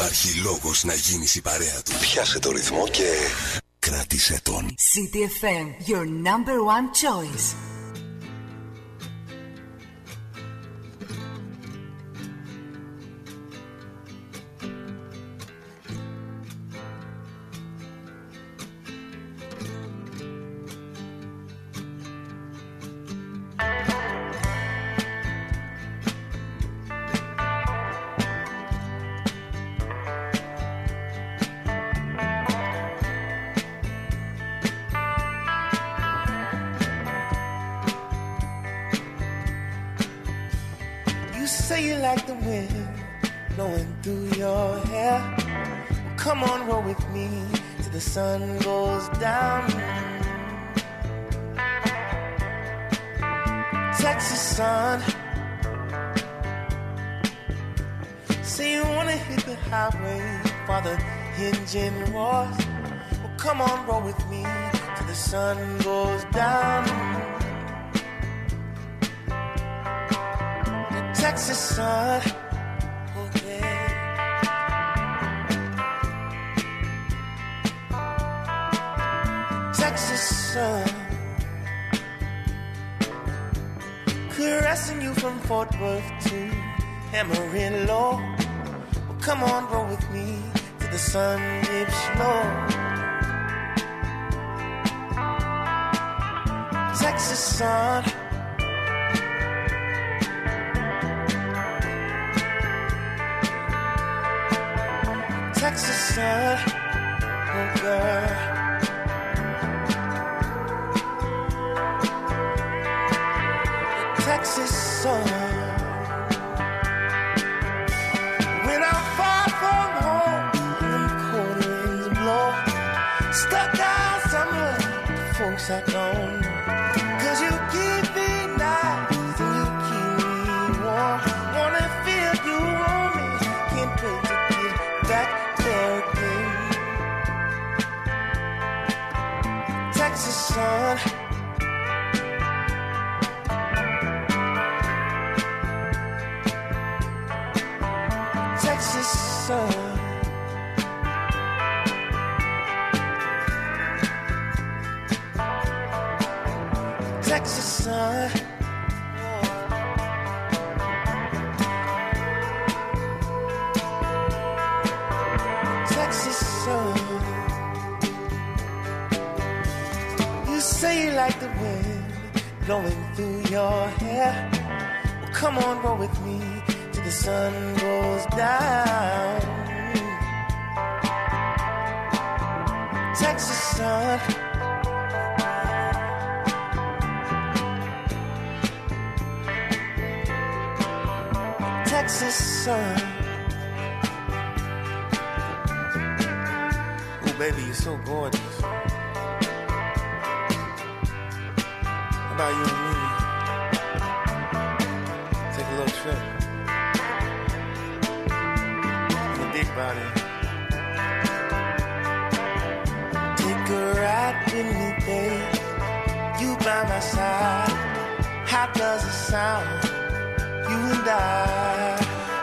Υπάρχει λόγος να γίνεις η παρέα του. Πιάσε το ρυθμό και κράτησε τον. CTFM, your number one choice.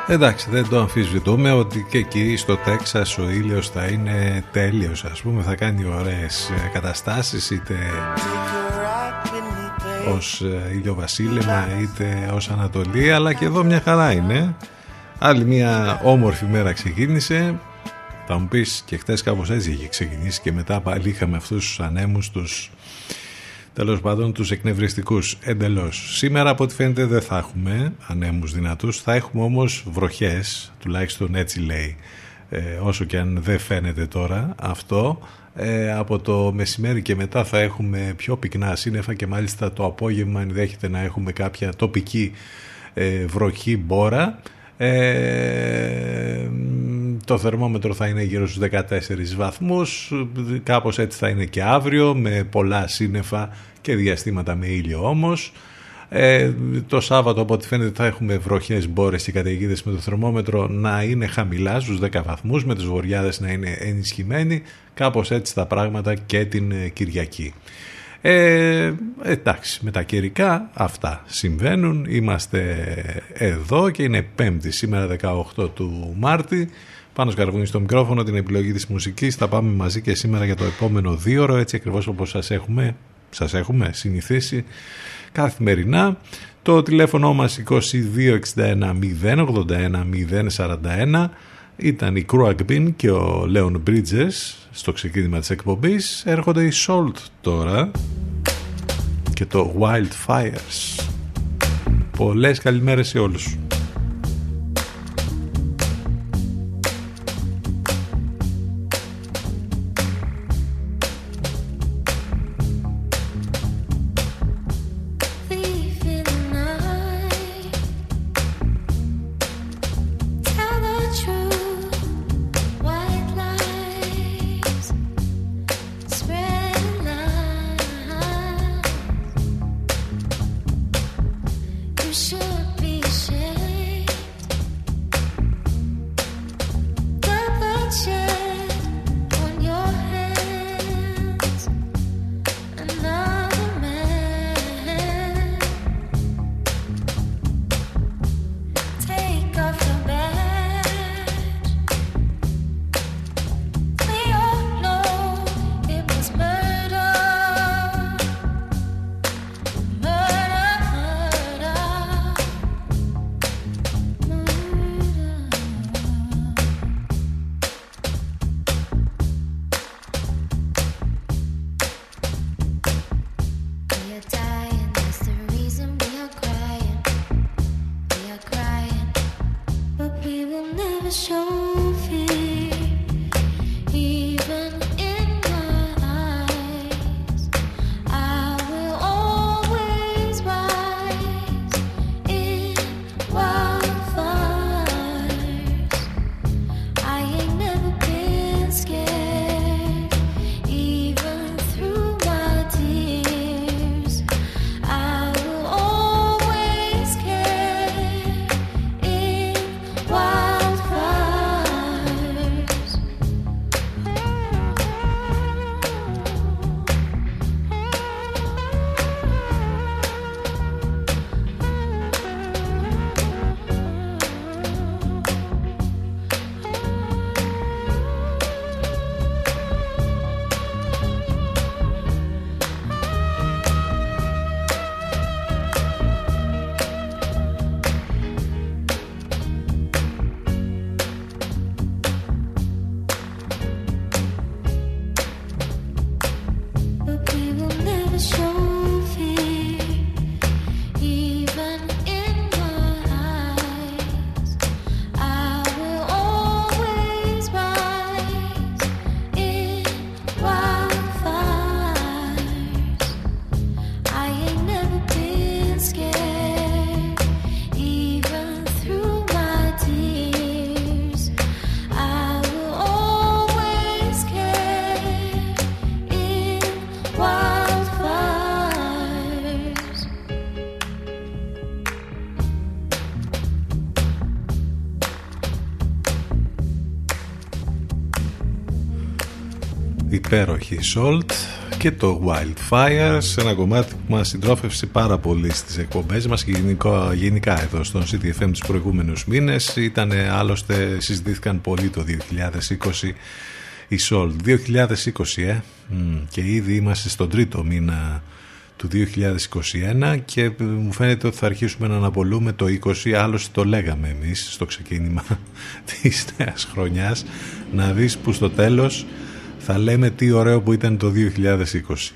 Εντάξει, δεν το αμφισβητούμε ότι και εκεί στο Τέξας ο ήλιος θα είναι τέλειος ας πούμε, θα κάνει ωραίες ε, καταστάσεις είτε ως ε, ηλιοβασίλεμα είτε ως Ανατολή αλλά και εδώ μια χαρά είναι άλλη μια όμορφη μέρα ξεκίνησε θα μου πεις και χτες κάπως έτσι είχε ξεκινήσει και μετά πάλι είχαμε αυτούς τους ανέμους τους τέλος πάντων τους εκνευριστικούς εντελώς. Σήμερα από ό,τι φαίνεται δεν θα έχουμε ανέμους δυνατούς, θα έχουμε όμως βροχές, τουλάχιστον έτσι λέει, ε, όσο και αν δεν φαίνεται τώρα αυτό. Ε, από το μεσημέρι και μετά θα έχουμε πιο πυκνά σύννεφα και μάλιστα το απόγευμα ενδέχεται να έχουμε κάποια τοπική ε, βροχή μπόρα. Ε, το θερμόμετρο θα είναι γύρω στους 14 βαθμούς. Κάπως έτσι θα είναι και αύριο με πολλά σύννεφα και διαστήματα με ήλιο όμως. Ε, το Σάββατο από ό,τι φαίνεται θα έχουμε βροχές μπόρες και καταιγίδες με το θερμόμετρο να είναι χαμηλά στους 10 βαθμούς με τους βοριάδες να είναι ενισχυμένοι. Κάπως έτσι τα πράγματα και την Κυριακή Ε, εντάξει, με τα καιρικά αυτά συμβαίνουν. Είμαστε εδώ και είναι πέμπτη σήμερα 18 του Μάρτη. Πάνω σκαρβούνι στο μικρόφωνο την επιλογή της μουσικής. Θα πάμε μαζί και σήμερα για το επόμενο δύο ώρο, έτσι ακριβώς όπως σας έχουμε, σας έχουμε συνηθίσει καθημερινά. Το τηλέφωνο μας 2261 081 041 ήταν η Cruagbin και ο Λέον Bridges στο ξεκίνημα της εκπομπής. Έρχονται οι Salt τώρα και το Wildfires. Πολλές καλημέρες σε όλους. Υπέροχη Salt και το Wildfire σε ένα κομμάτι που μας συντρόφευσε πάρα πολύ στις εκπομπές μας και γενικά, γενικά εδώ στον CTFM τους προηγούμενους μήνες. Ήταν άλλωστε συζητήθηκαν πολύ το 2020 η Salt. 2020 ε. Και ήδη είμαστε στον τρίτο μήνα του 2021 και μου φαίνεται ότι θα αρχίσουμε να αναπολούμε το 20 άλλωστε το λέγαμε εμείς στο ξεκίνημα της νέας χρονιάς να δεις που στο τέλος θα λέμε τι ωραίο που ήταν το 2020.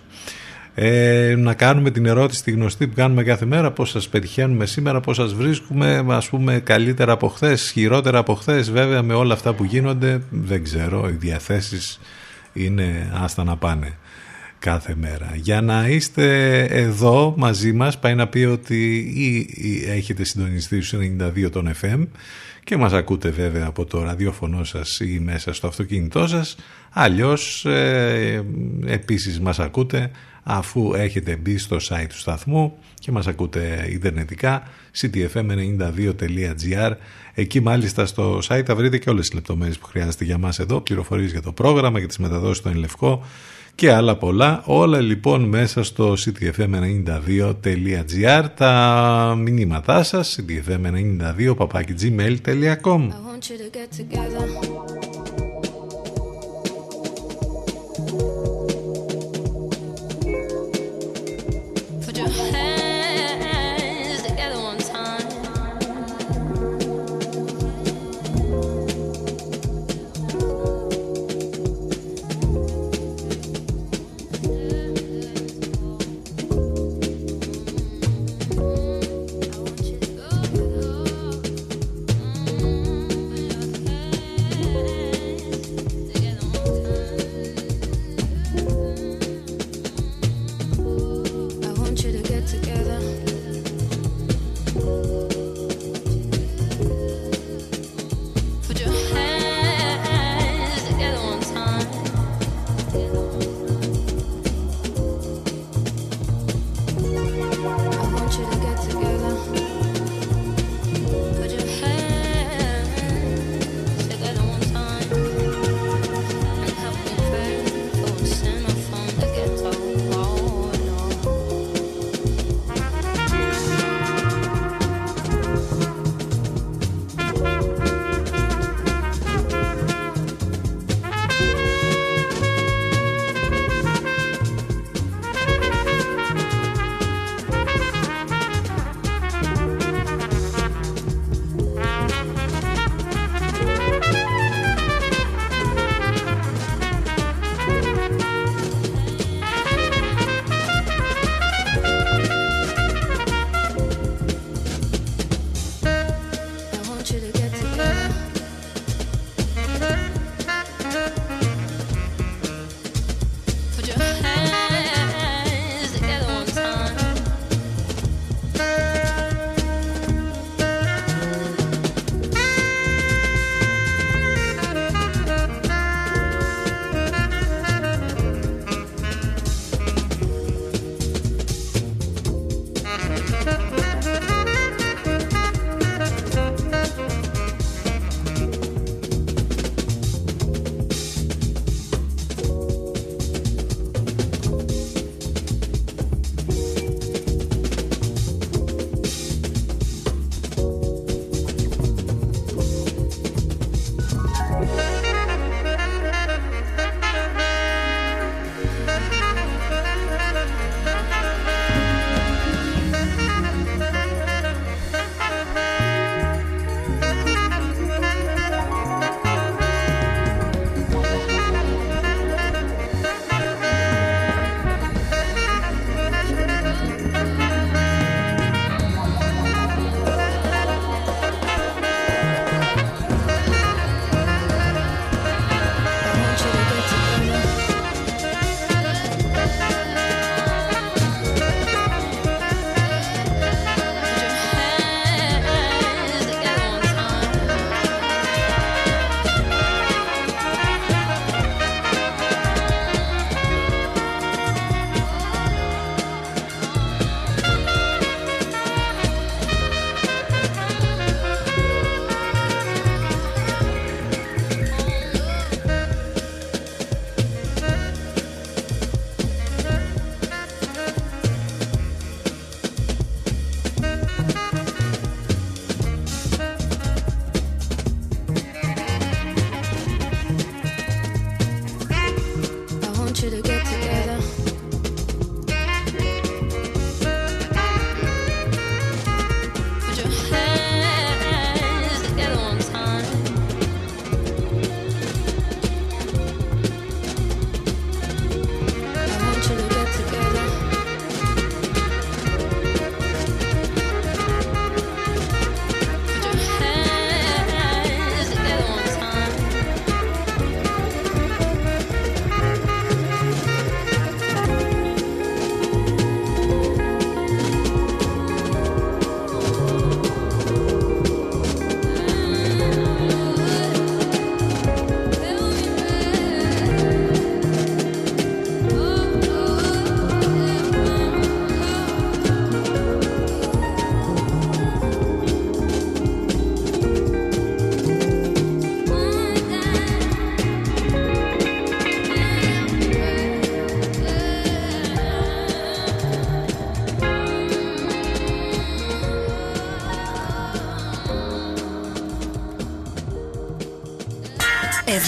Ε, να κάνουμε την ερώτηση τη γνωστή που κάνουμε κάθε μέρα πώς σας πετυχαίνουμε σήμερα, πώς σας βρίσκουμε ας πούμε καλύτερα από χθες, χειρότερα από χθες, βέβαια με όλα αυτά που γίνονται δεν ξέρω, οι διαθέσεις είναι άστα να πάνε κάθε μέρα. Για να είστε εδώ μαζί μας πάει να πει ότι ή, έχετε συντονιστεί στους 92 των FM και μας ακούτε βέβαια από το ραδιόφωνο σας ή μέσα στο αυτοκίνητό σας. Αλλιώς ε, επίσης μας ακούτε αφού έχετε μπει στο site του σταθμού και μας ακούτε ιντερνετικά ctfm92.gr εκεί μάλιστα στο site θα βρείτε και όλες τις λεπτομέρειες που χρειάζεται για μας εδώ πληροφορίες για το πρόγραμμα, για τις μεταδόσεις στο Ενλευκό και άλλα πολλά. Όλα λοιπόν μέσα στο ctfm92.gr τα μηνύματά σας ctfm92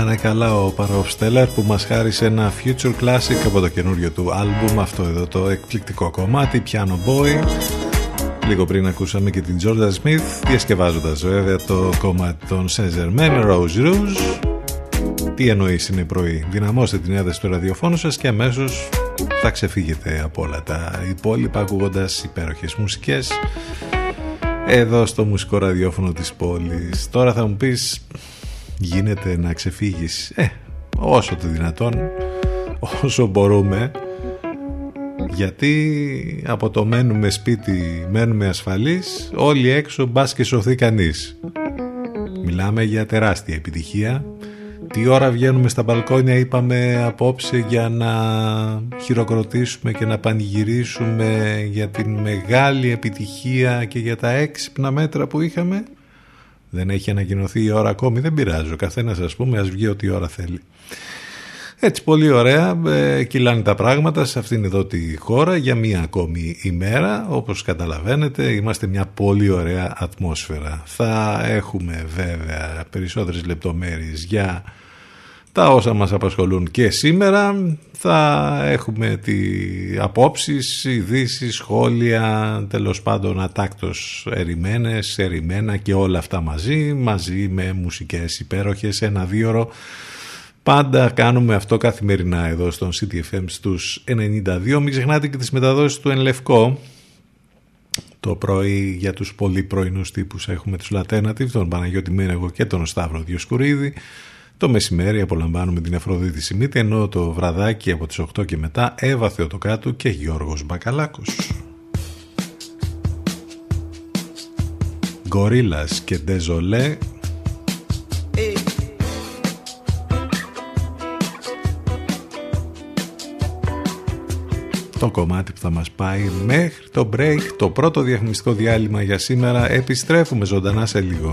Να είναι καλά ο Παροφστέλλαρ που μας χάρισε ένα future classic από το καινούριο του άλμπουμ. Αυτό εδώ το εκπληκτικό κομμάτι Piano Boy. Λίγο πριν ακούσαμε και την Jordan Smith διασκευάζοντας βέβαια το κομμάτι των Saint Germain Rose Rouge. Τι εννοείς είναι πρωί. Δυναμώστε την έδεση του ραδιοφώνου σας και αμέσως θα ξεφύγετε από όλα τα υπόλοιπα ακούγοντας υπέροχες μουσικές εδώ στο μουσικό ραδιόφωνο της πόλης. Τώρα θα μου πεις γίνεται να ξεφύγεις. Ε, όσο το δυνατόν όσο μπορούμε. Γιατί από το μένουμε σπίτι μένουμε ασφαλείς όλοι έξω μπας και σωθεί κανείς. Μιλάμε για τεράστια επιτυχία. Τι ώρα βγαίνουμε στα μπαλκόνια είπαμε απόψε για να χειροκροτήσουμε και να πανηγυρίσουμε για την μεγάλη επιτυχία και για τα έξυπνα μέτρα που είχαμε. Δεν έχει ανακοινωθεί η ώρα ακόμη, δεν πειράζει. Ο καθένας ας πούμε ας βγει ό,τι ώρα θέλει. Έτσι πολύ ωραία ε, κυλάνε τα πράγματα σε αυτήν εδώ τη χώρα για μία ακόμη ημέρα. Όπως καταλαβαίνετε είμαστε μια πολύ ωραία ατμόσφαιρα. Θα έχουμε βέβαια περισσότερες λεπτομέρειες για τα όσα μας απασχολούν και σήμερα θα έχουμε τι απόψεις, ειδήσεις, σχόλια, τέλος πάντων ατάκτος ερημένες, ερημένα και όλα αυτά μαζί, μαζί με μουσικές υπέροχες, ένα δίωρο. Πάντα κάνουμε αυτό καθημερινά εδώ στον CTFM στους 92. Μην ξεχνάτε και τις μεταδόσεις του Ενλευκό. Το πρωί για τους πολύ πρωινούς τύπους έχουμε τους Λατένατιβ, τον Παναγιώτη Μένεγο και τον Σταύρο Διοσκουρίδη. Το μεσημέρι απολαμβάνουμε την Αφροδίτη Σιμίτη, ενώ το βραδάκι από τις 8 και μετά Εύα Θεοτοκάτου και Γιώργος Μπακαλάκος. Γκορίλας και Ντεζολέ το κομμάτι που θα μας πάει μέχρι το break, το πρώτο διαφημιστικό διάλειμμα για σήμερα. Επιστρέφουμε ζωντανά σε λίγο.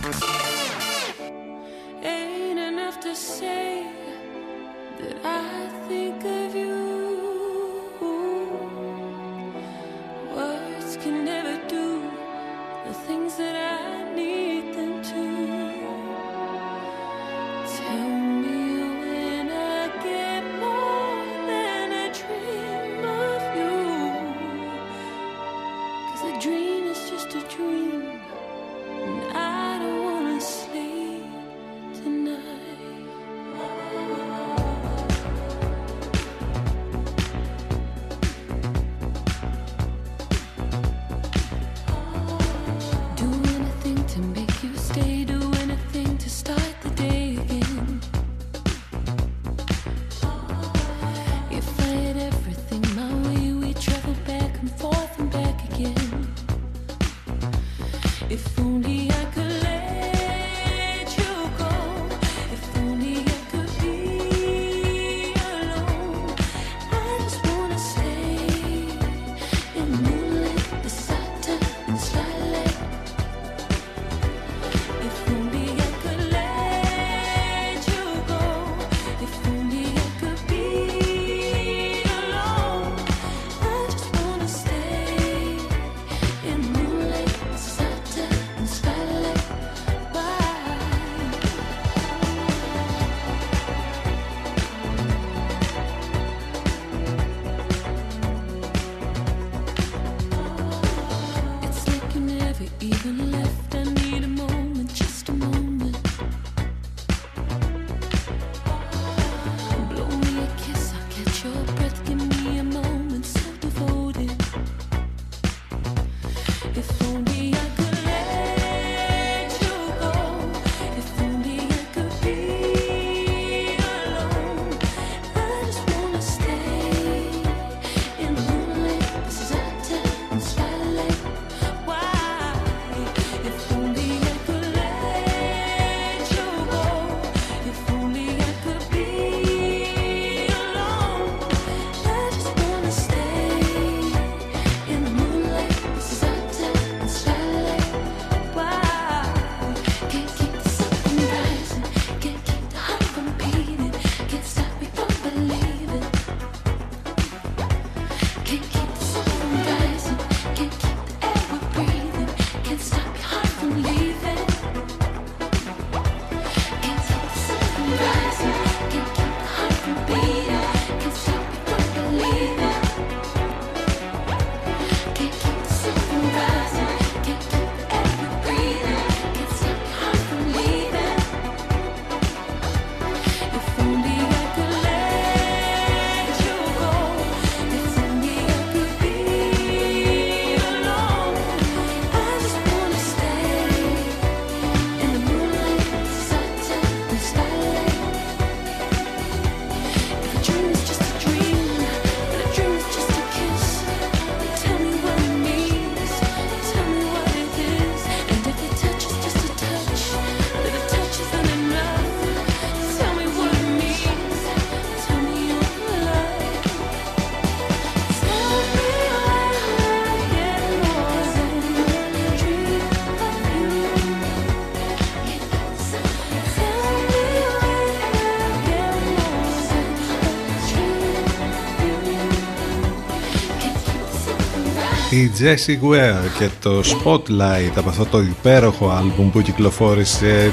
Η Jessie Ware και το Spotlight από αυτό το υπέροχο άλμπουμ που κυκλοφόρησε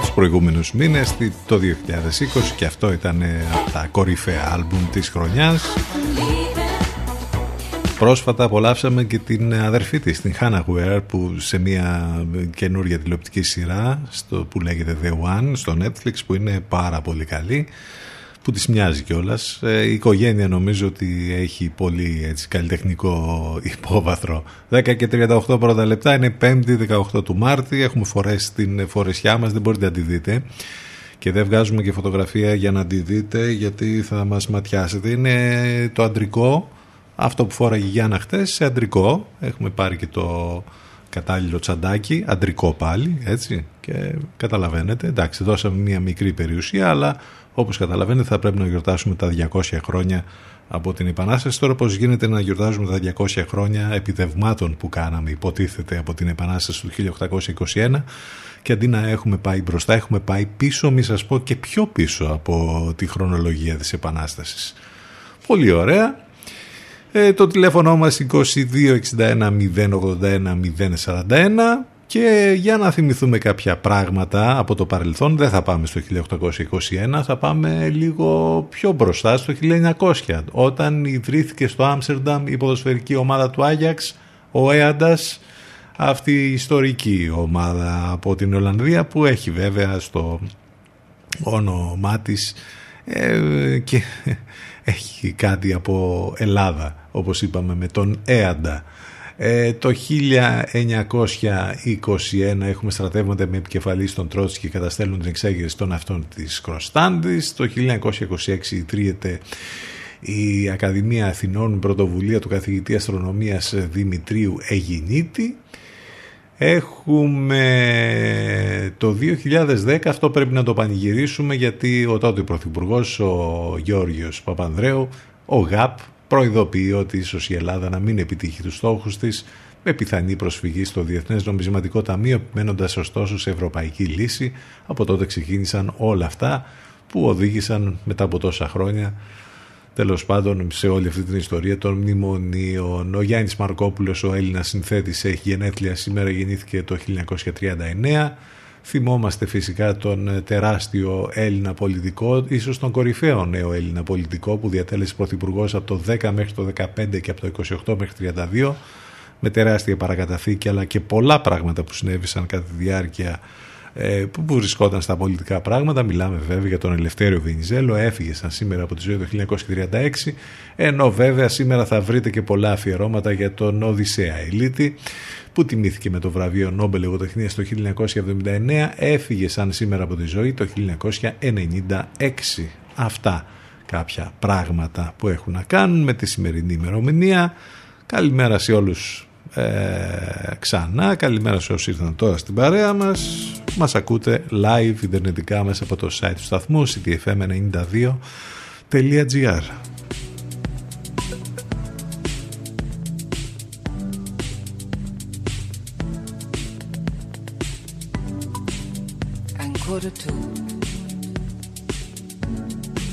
τους προηγούμενους μήνες το 2020 και αυτό ήταν από τα κορυφαία άλμπουμ της χρονιάς. Πρόσφατα απολαύσαμε και την αδερφή της, την Hannah Ware που σε μια καινούργια τηλεοπτική σειρά στο, που λέγεται The One στο Netflix που είναι πάρα πολύ καλή που της μοιάζει κιόλας. Ε, η οικογένεια νομίζω ότι έχει πολύ έτσι, καλλιτεχνικό υπόβαθρο. 10 και 38 πρώτα λεπτά είναι 5η 18 του Μάρτη. Έχουμε φορέσει την φορεσιά μας, δεν μπορείτε να τη δείτε. Και δεν βγάζουμε και φωτογραφία για να τη δείτε γιατί θα μας ματιάσετε. Είναι το αντρικό, αυτό που φόραγε η Γιάννα χτες, σε αντρικό. Έχουμε πάρει και το κατάλληλο τσαντάκι, αντρικό πάλι, έτσι. Και καταλαβαίνετε, εντάξει, δώσαμε μια μικρή περιουσία, αλλά όπως καταλαβαίνετε θα πρέπει να γιορτάσουμε τα 200 χρόνια από την Επανάσταση. Τώρα πώς γίνεται να γιορτάζουμε τα 200 χρόνια επιδευμάτων που κάναμε υποτίθεται από την Επανάσταση του 1821 και αντί να έχουμε πάει μπροστά έχουμε πάει πίσω μη σας πω και πιο πίσω από τη χρονολογία της Επανάστασης. Πολύ ωραία. Ε, το τηλέφωνο μας 2261 081 041 και για να θυμηθούμε κάποια πράγματα από το παρελθόν, δεν θα πάμε στο 1821, θα πάμε λίγο πιο μπροστά στο 1900, όταν ιδρύθηκε στο Άμστερνταμ η ποδοσφαιρική ομάδα του Άγιαξ, ο Έαντας, αυτή η ιστορική ομάδα από την Ολλανδία που έχει βέβαια στο όνομά της ε, και έχει κάτι από Ελλάδα όπως είπαμε με τον Έαντα ε, το 1921 έχουμε στρατεύματα με επικεφαλής στον Τρότσκι και καταστέλνουν την εξέγερση των αυτών της Κροστάντης. Το 1926 ιδρύεται η Ακαδημία Αθηνών πρωτοβουλία του καθηγητή αστρονομίας Δημητρίου Αιγινίτη. Έχουμε το 2010, αυτό πρέπει να το πανηγυρίσουμε γιατί ο τότε Πρωθυπουργός, ο Γιώργος Παπανδρέου, ο ΓΑΠ, προειδοποιεί ότι ίσως η Ελλάδα να μην επιτύχει τους στόχους της με πιθανή προσφυγή στο Διεθνές Νομισματικό Ταμείο, μένοντας ωστόσο σε ευρωπαϊκή λύση. Από τότε ξεκίνησαν όλα αυτά που οδήγησαν μετά από τόσα χρόνια τέλος πάντων σε όλη αυτή την ιστορία των μνημονίων. Ο Γιάννης Μαρκόπουλος, ο Έλληνας συνθέτης, έχει γενέθλια σήμερα, γεννήθηκε το 1939 Θυμόμαστε φυσικά τον ε, τεράστιο Έλληνα πολιτικό, ίσως τον κορυφαίο νέο Έλληνα πολιτικό που διατέλεσε πρωθυπουργός από το 10 μέχρι το 15 και από το 28 μέχρι 32 με τεράστια παρακαταθήκη αλλά και πολλά πράγματα που συνέβησαν κατά τη διάρκεια ε, που βρισκόταν στα πολιτικά πράγματα. Μιλάμε βέβαια για τον Ελευθέριο Βενιζέλο, έφυγε σαν σήμερα από τη ζωή το 1936, ενώ βέβαια σήμερα θα βρείτε και πολλά αφιερώματα για τον Οδυσσέα Ελίτη, που τιμήθηκε με το βραβείο Νόμπελ Λογοτεχνίας το 1979, έφυγε σαν σήμερα από τη ζωή το 1996. Αυτά κάποια πράγματα που έχουν να κάνουν με τη σημερινή ημερομηνία. Καλημέρα σε όλους ε, ξανά. Καλημέρα σε όσοι ήρθαν τώρα στην παρέα μας. Μας ακούτε live ιντερνετικά μέσα από το site του σταθμού ctfm92.gr Ancora tu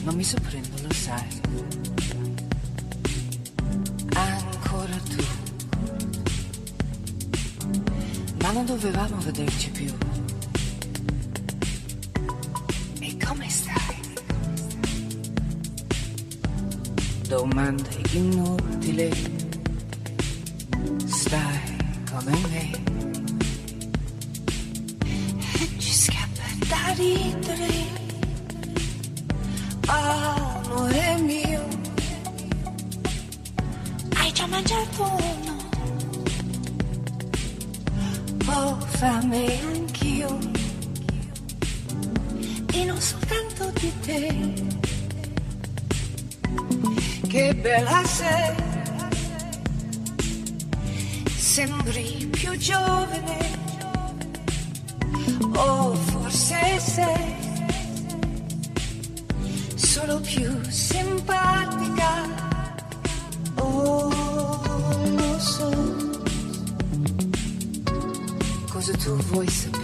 non mi sorprendo, lo sai. Ancora tu ma non dovevamo vederci più. E come stai? Domande inutili, stai come me. Da ridere, amore mio. Hai già mangiato o no? ho fame anch'io e non soltanto di te. Che bella sei, sembri più giovane, o forse sei solo più simpatica. Oh, lo so cosa tu vuoi sapere.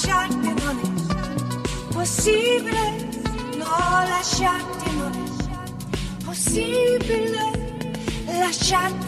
Lasciarti non è possibile, no lasciarti non è possibile lasciarti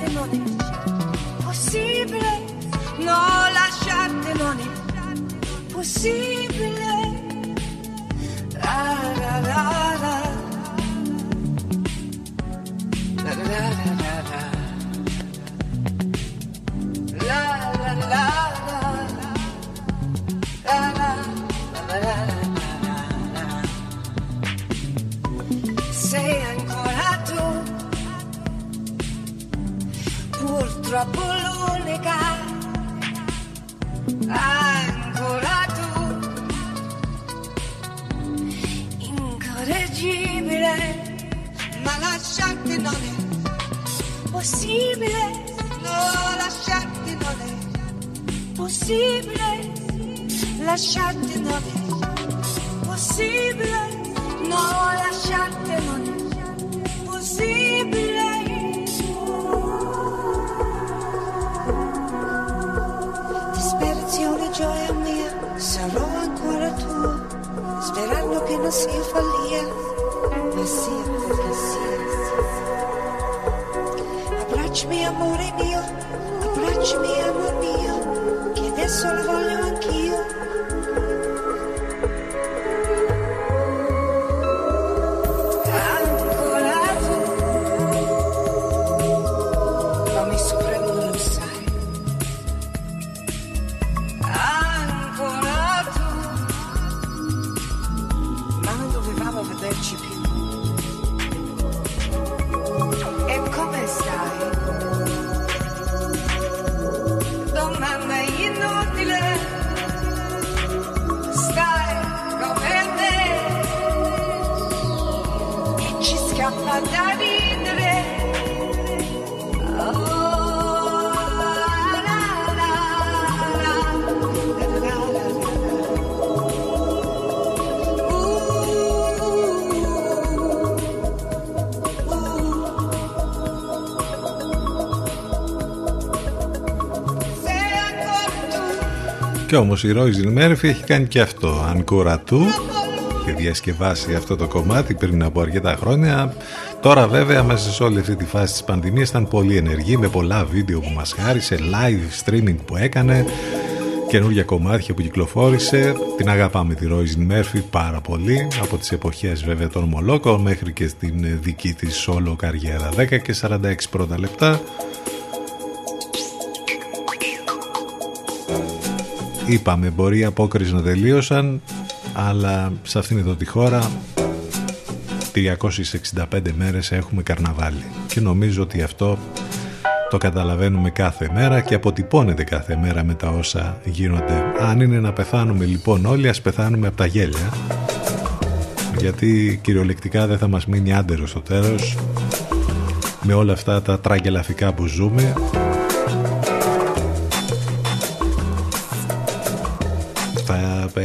Και όμως η Ρόιζιν Μέρφυ έχει κάνει και αυτό. Ανκούρα του και διασκευάσει αυτό το κομμάτι πριν από αρκετά χρόνια Τώρα βέβαια μέσα σε όλη αυτή τη φάση της πανδημίας ήταν πολύ ενεργή με πολλά βίντεο που μας χάρισε, live streaming που έκανε καινούργια κομμάτια που κυκλοφόρησε. Την αγαπάμε τη Ρόιζιν Μέρφυ πάρα πολύ από τις εποχές βέβαια των Μολόκο μέχρι και στην δική της solo καριέρα. 10 και 46 πρώτα λεπτά Είπαμε μπορεί οι απόκριση να τελείωσαν αλλά σε αυτήν εδώ τη χώρα 365 μέρες έχουμε καρναβάλι. Και νομίζω ότι αυτό το καταλαβαίνουμε κάθε μέρα και αποτυπώνεται κάθε μέρα με τα όσα γίνονται. Αν είναι να πεθάνουμε λοιπόν όλοι ας πεθάνουμε από τα γέλια. Γιατί κυριολεκτικά δεν θα μας μείνει άντερος στο τέλος με όλα αυτά τα τραγελαφικά που ζούμε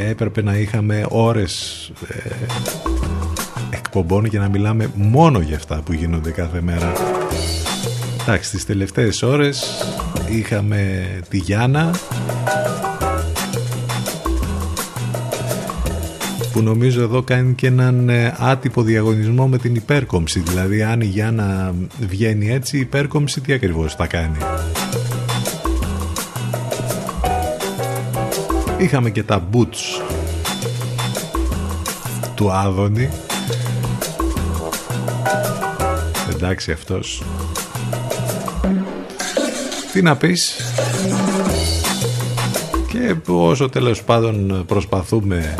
έπρεπε να είχαμε ώρες ε, εκπομπών για να μιλάμε μόνο για αυτά που γίνονται κάθε μέρα. Εντάξει, τις τελευταίες ώρες είχαμε τη Γιάννα που νομίζω εδώ κάνει και έναν ε, άτυπο διαγωνισμό με την υπέρκομψη. Δηλαδή αν η Γιάννα βγαίνει έτσι, η υπέρκομψη τι ακριβώς θα κάνει; Είχαμε και τα boots του Άδωνη. Εντάξει αυτός. Τι να πεις. Και όσο τέλος πάντων προσπαθούμε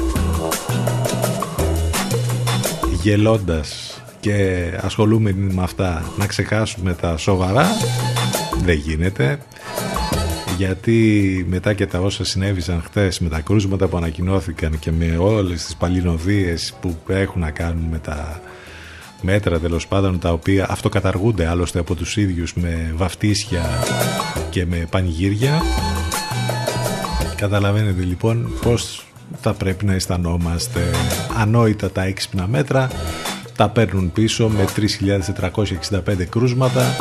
Γελώντας και ασχολούμαι με αυτά να ξεχάσουμε τα σοβαρά δεν γίνεται γιατί μετά και τα όσα συνέβησαν χτες με τα κρούσματα που ανακοινώθηκαν και με όλες τις παλινοδίες που έχουν να κάνουν με τα μέτρα τέλος πάντων τα οποία αυτοκαταργούνται άλλωστε από τους ίδιους με βαφτίσια και με πανηγύρια. Καταλαβαίνετε λοιπόν πως θα πρέπει να αισθανόμαστε. Ανόητα τα έξυπνα μέτρα τα παίρνουν πίσω με 3.465 κρούσματα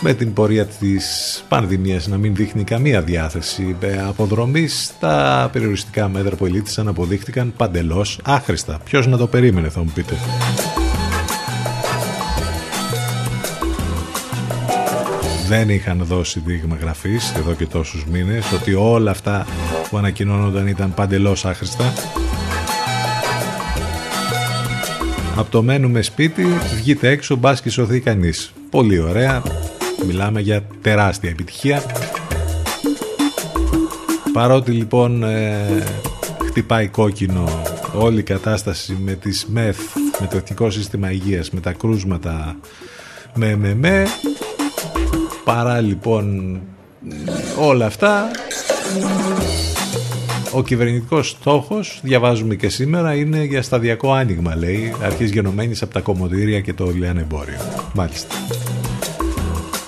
με την πορεία της πανδημίας να μην δείχνει καμία διάθεση αποδρομής τα περιοριστικά μέτρα που ελήφθησαν αποδείχτηκαν παντελώς άχρηστα. Ποιος να το περίμενε θα μου πείτε. Δεν είχαν δώσει δείγμα γραφής εδώ και τόσους μήνες ότι όλα αυτά που ανακοινώνονταν ήταν παντελώς άχρηστα. Από το μένουμε σπίτι βγείτε έξω μπας και σωθεί κανείς. Πολύ ωραία μιλάμε για τεράστια επιτυχία παρότι λοιπόν ε, χτυπάει κόκκινο όλη η κατάσταση με τις ΜΕΘ με το Εθνικό Σύστημα Υγείας με τα κρούσματα με με με παρά λοιπόν όλα αυτά ο κυβερνητικός στόχος, διαβάζουμε και σήμερα, είναι για σταδιακό άνοιγμα, λέει, αρχής γενομένης από τα κομμωτήρια και το λιανεμπόριο. Μάλιστα.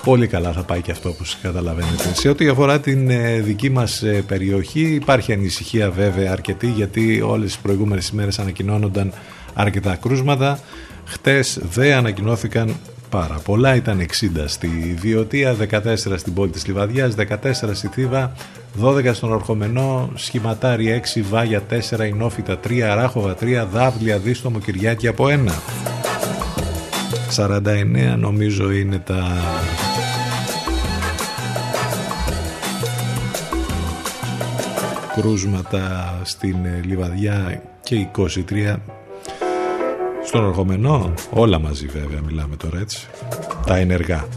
Πολύ καλά θα πάει και αυτό όπως καταλαβαίνετε. Σε ό,τι αφορά την ε, δική μας ε, περιοχή υπάρχει ανησυχία βέβαια αρκετή γιατί όλες τις προηγούμενες ημέρες ανακοινώνονταν αρκετά κρούσματα. Χτες δεν ανακοινώθηκαν πάρα πολλά, ήταν 60 στη Βιωτία, 14 στην πόλη της Λιβαδιάς, 14 στη Θήβα, 12 στον Ορχομενό, Σχηματάρι 6, Βάγια 4, Ινόφυτα 3, Ράχοβα 3, Δάβλια, Δίστομο, Κυριάκη από 1. 49 νομίζω είναι τα κρούσματα στην Λιβαδιά και 23 στον Ορχομενό όλα μαζί βέβαια μιλάμε τώρα έτσι. Τα ενεργά.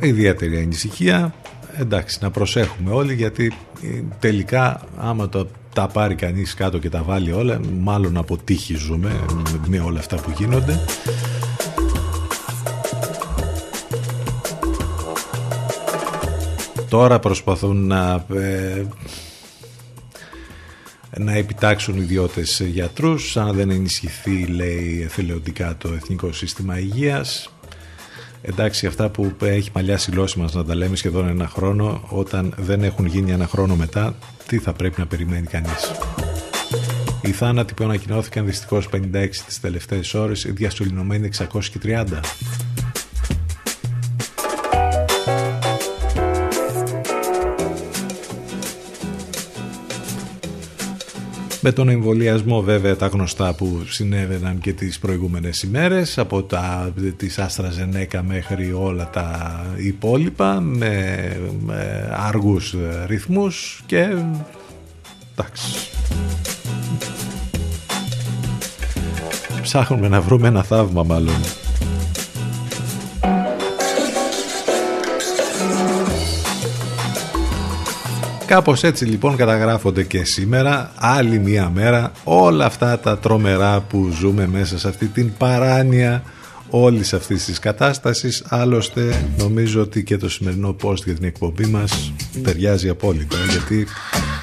Ιδιαίτερη ανησυχία. Εντάξει να προσέχουμε όλοι γιατί ε, τελικά άμα το, τα πάρει κανείς κάτω και τα βάλει όλα μάλλον από τύχη ζούμε με όλα αυτά που γίνονται. Τώρα προσπαθούν να ε, να επιτάξουν ιδιώτες γιατρούς αν δεν ενισχυθεί λέει εθελοντικά το Εθνικό Σύστημα Υγείας εντάξει αυτά που έχει μαλλιάσει η λόση μας να τα λέμε σχεδόν ένα χρόνο όταν δεν έχουν γίνει ένα χρόνο μετά τι θα πρέπει να περιμένει κανείς. Οι θάνατοι που ανακοινώθηκαν δυστυχώς 56 τις τελευταίες ώρες διασωληνωμένοι 630 Με τον εμβολιασμό βέβαια τα γνωστά που συνέβαιναν και τις προηγούμενες ημέρες από τα, της Άστρα μέχρι όλα τα υπόλοιπα με, με αργούς ρυθμούς και εντάξει. Ψάχνουμε να βρούμε ένα θαύμα μάλλον Κάπως έτσι λοιπόν καταγράφονται και σήμερα άλλη μία μέρα όλα αυτά τα τρομερά που ζούμε μέσα σε αυτή την παράνοια όλης αυτής της κατάστασης. Άλλωστε νομίζω ότι και το σημερινό post για την εκπομπή μας ταιριάζει απόλυτα γιατί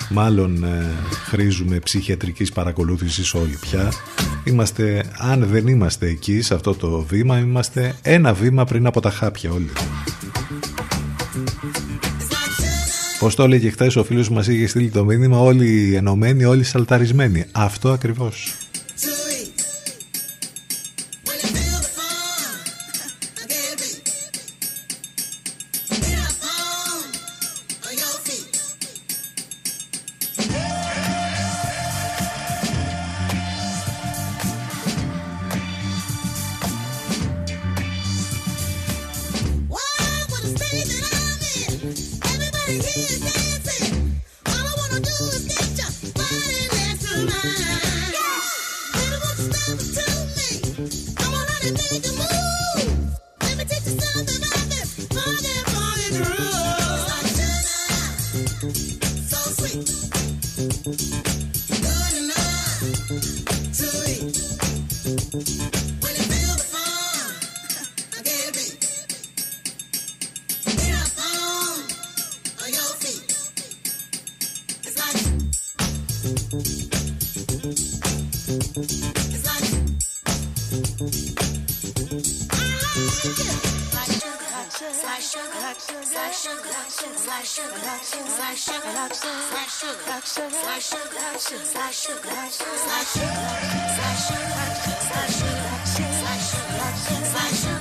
μάλλον ε, χρήζουμε ψυχιατρικής παρακολούθησης όλοι πια. Είμαστε, αν δεν είμαστε εκεί σε αυτό το βήμα είμαστε ένα βήμα πριν από τα χάπια όλοι Πώς το έλεγε χθες ο φίλος μας είχε στείλει το μήνυμα, όλοι ενωμένοι, όλοι σαλταρισμένοι. Αυτό ακριβώς.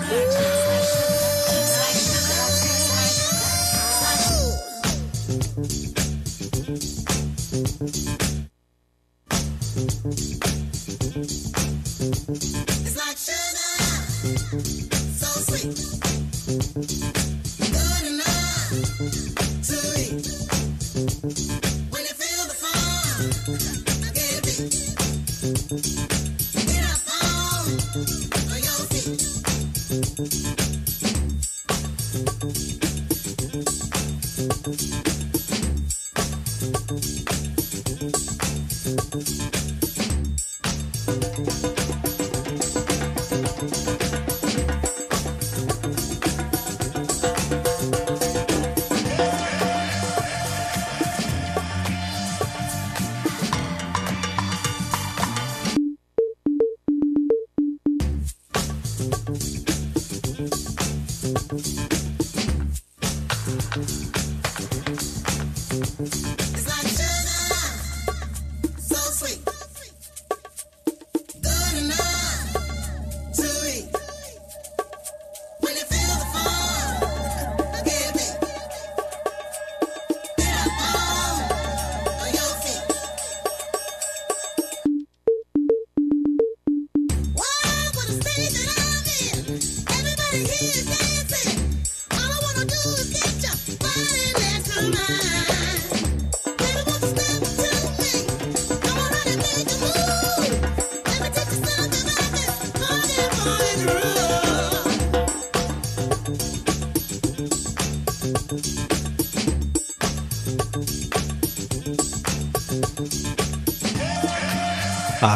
much.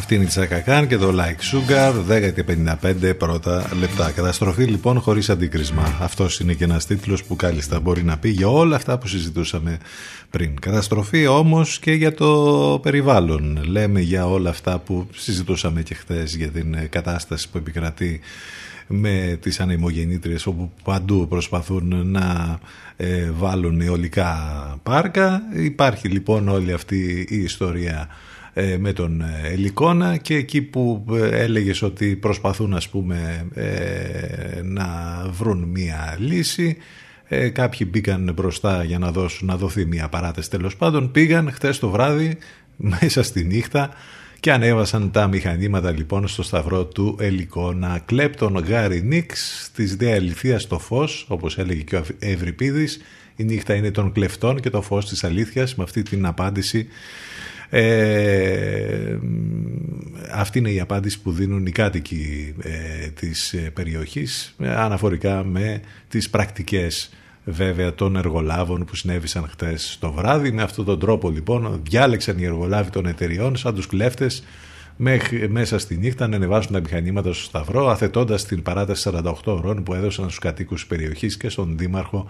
Αυτή είναι η Τσακακάν και το Like Sugar 10 και 55 πρώτα λεπτά. Καταστροφή λοιπόν χωρίς αντίκρισμα. Αυτός είναι και ένας τίτλος που κάλλιστα μπορεί να πει για όλα αυτά που συζητούσαμε πριν. Καταστροφή όμως και για το περιβάλλον. Λέμε για όλα αυτά που συζητούσαμε και χθες για την κατάσταση που επικρατεί με τις ανεμογεννήτριες όπου παντού προσπαθούν να ε, βάλουν αιωλικά πάρκα. Υπάρχει λοιπόν όλη αυτή η ιστορία ε, με τον ε, Ελικόνα και εκεί που ε, έλεγες ότι προσπαθούν ας πούμε να βρουν μία λύση κάποιοι μπήκαν μπροστά για να, δώσουν, να δοθεί μία παράταση. Τέλος πάντων πήγαν χτες το βράδυ μέσα στη νύχτα και ανέβασαν τα μηχανήματα λοιπόν στο σταυρό του Ελικόνα. Κλέπτον Γάρι Νίξ της διαλυθίας στο φως όπως έλεγε και ο Ευρυπίδης. Η νύχτα είναι των κλεφτών και το φως της αλήθειας με αυτή την απάντηση ε, αυτή είναι η απάντηση που δίνουν οι κάτοικοι ε, της ε, περιοχής αναφορικά με τις πρακτικές βέβαια των εργολάβων που συνέβησαν χτες το βράδυ. Με αυτόν τον τρόπο λοιπόν διάλεξαν οι εργολάβοι των εταιριών σαν τους κλέφτες μέσα στη νύχτα να ανεβάσουν τα μηχανήματα στο Σταυρό, αθετώντας την παράταση 48 ώρων που έδωσαν στους κατοίκους της περιοχής και στον Δήμαρχο,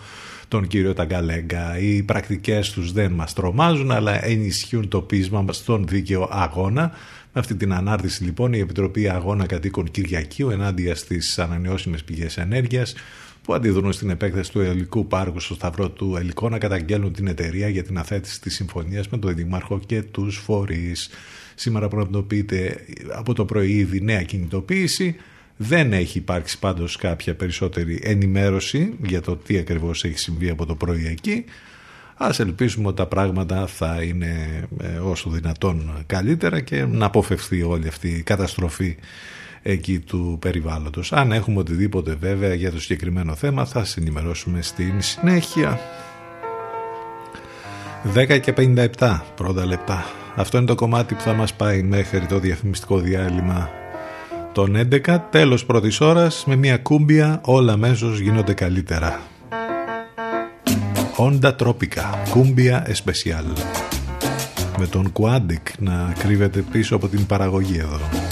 τον κύριο Ταγκαλέγκα. Οι πρακτικές τους δεν μας τρομάζουν, αλλά ενισχύουν το πείσμα στον δίκαιο αγώνα. Με αυτή την ανάρτηση λοιπόν η Επιτροπή Αγώνα Κατοίκων Κυριακίου ενάντια στις ανανεώσιμες πηγές ενέργειας που αντιδρούν στην επέκταση του ελληνικού πάρκου στο Σταυρό του Ελικό να καταγγέλνουν την εταιρεία για την αθέτηση της συμφωνίας με τον Δήμαρχο και τους φορείς. Σήμερα πραγματοποιείται από το πρωί ήδη νέα κινητοποίηση. Δεν έχει υπάρξει πάντως κάποια περισσότερη ενημέρωση για το τι ακριβώς έχει συμβεί από το πρωί εκεί. Ας ελπίσουμε ότι τα πράγματα θα είναι ε, όσο δυνατόν καλύτερα και να αποφευθεί όλη αυτή η καταστροφή εκεί του περιβάλλοντος. Αν έχουμε οτιδήποτε βέβαια για το συγκεκριμένο θέμα θα συνημερώσουμε στην συνέχεια. 10 και 57 πρώτα λεπτά. Αυτό είναι το κομμάτι που θα μας πάει μέχρι το διαφημιστικό διάλειμμα των 11. Τέλος πρώτης ώρας με μια κούμπια όλα αμέσως γίνονται καλύτερα. Onda Tropica, κούμπια especial. Με τον Quadic να κρύβεται πίσω από την παραγωγή εδώ.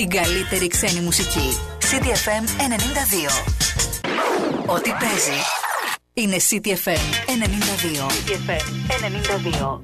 την καλύτερη ξένη μουσική. CDFM 92. Ό,τι παίζει είναι CDFM 92. CDFM 92.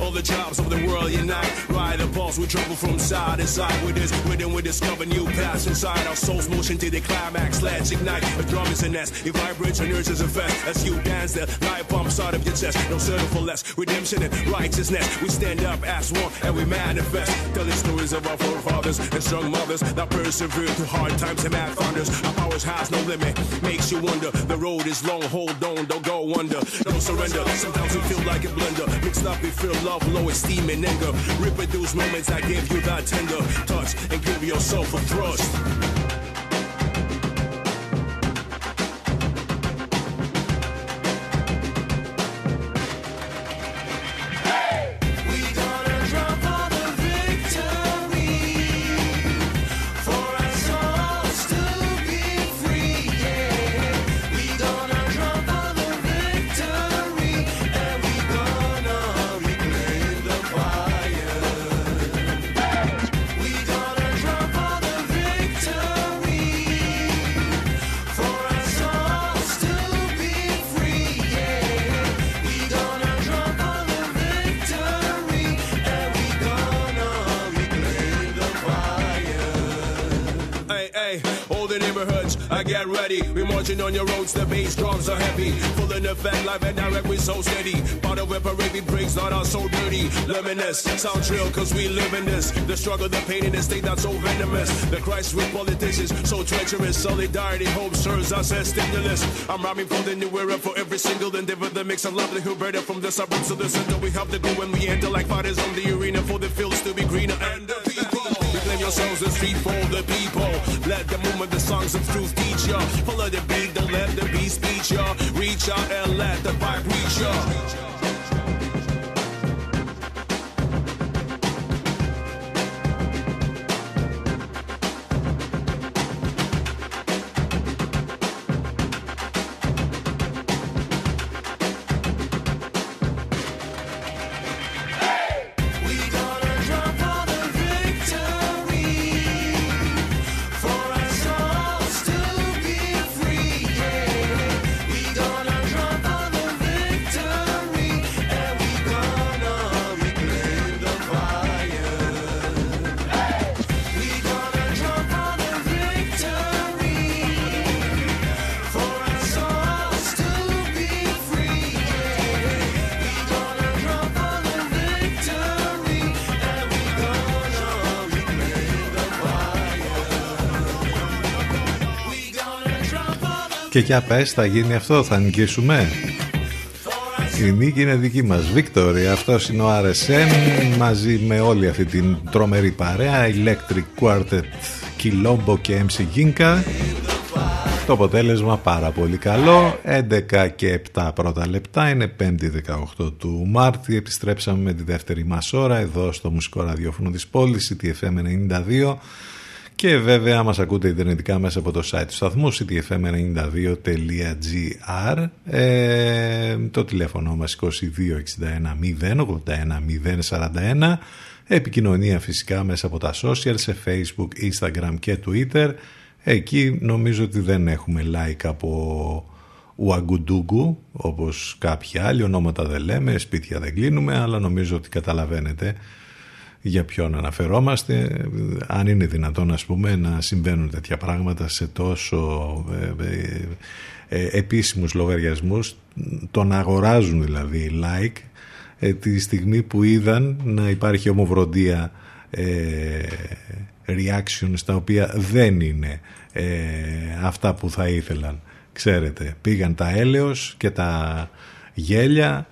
All the tribes of the world unite. Ride a pulse, we travel from side to side. With this rhythm, we discover new paths inside our souls. Motion to the climax, let's ignite. A drum is a nest, it vibrates and urges a fest. As you dance, the light pumps out of your chest. No settle for less. Redemption and righteousness. We stand up as one and we manifest. Telling stories of our forefathers and strong mothers that persevere through hard times and mad founders. Our powers has no limit, makes you wonder. The road is long, hold on, don't go under. Don't surrender. Sometimes we feel like a blender. Mixed up, we feel love low esteem and anger. Reproduce moments that give you that tender touch and give yourself a thrust. Marching on your roads, the bass drums are heavy. Full in effect, live and direct, we so steady. Part of parade breaks, not all so dirty. Luminous, sound trill, cause we live in this. The struggle, the pain in the state that's so venomous. The Christ with politicians, so treacherous. Solidarity, hope serves us as stimulus. I'm rhyming for the new era for every single endeavor. The mix of livelihood, better from the suburbs to the center. We have to go when we enter like fighters on the arena for the fields to be greener and. Reclaim yourselves street for the people. Let the movement, the songs of truth teach ya. Follow the beat, don't let the beat speech ya. Reach out and let the vibe reach ya. Και για πες, θα γίνει αυτό, θα νικήσουμε. Η νίκη είναι δική μας. Βίκτορη, αυτός είναι ο RSM μαζί με όλη αυτή την τρομερή παρέα. Electric Quartet, Kilombo και MC Ginka. Το αποτέλεσμα πάρα πολύ καλό. 11 και 7 πρώτα λεπτά. Είναι 5η 18 του Μάρτη. Επιστρέψαμε με τη δεύτερη μας ώρα εδώ στο μουσικό ραδιόφωνο της πόλης, CTFM 92. Και βέβαια μας ακούτε ιντερνετικά μέσα από το site του σταθμού ctfm92.gr ε, Το τηλέφωνο μας 2261 081 041 Επικοινωνία φυσικά μέσα από τα social σε facebook, instagram και twitter. Εκεί νομίζω ότι δεν έχουμε like από ουαγκουντούγκου όπως κάποιοι άλλοι. Ονόματα δεν λέμε, σπίτια δεν κλείνουμε αλλά νομίζω ότι καταλαβαίνετε για ποιον αναφερόμαστε αν είναι δυνατόν ας πούμε να συμβαίνουν τέτοια πράγματα σε τόσο ε, ε, ε επίσημους λογαριασμούς. Τον αγοράζουν δηλαδή like ε, τη στιγμή που είδαν να υπάρχει ομοβροντία ε, reaction στα οποία δεν είναι αυτά που θα ήθελαν. Ξέρετε πήγαν τα έλεος και τα γέλια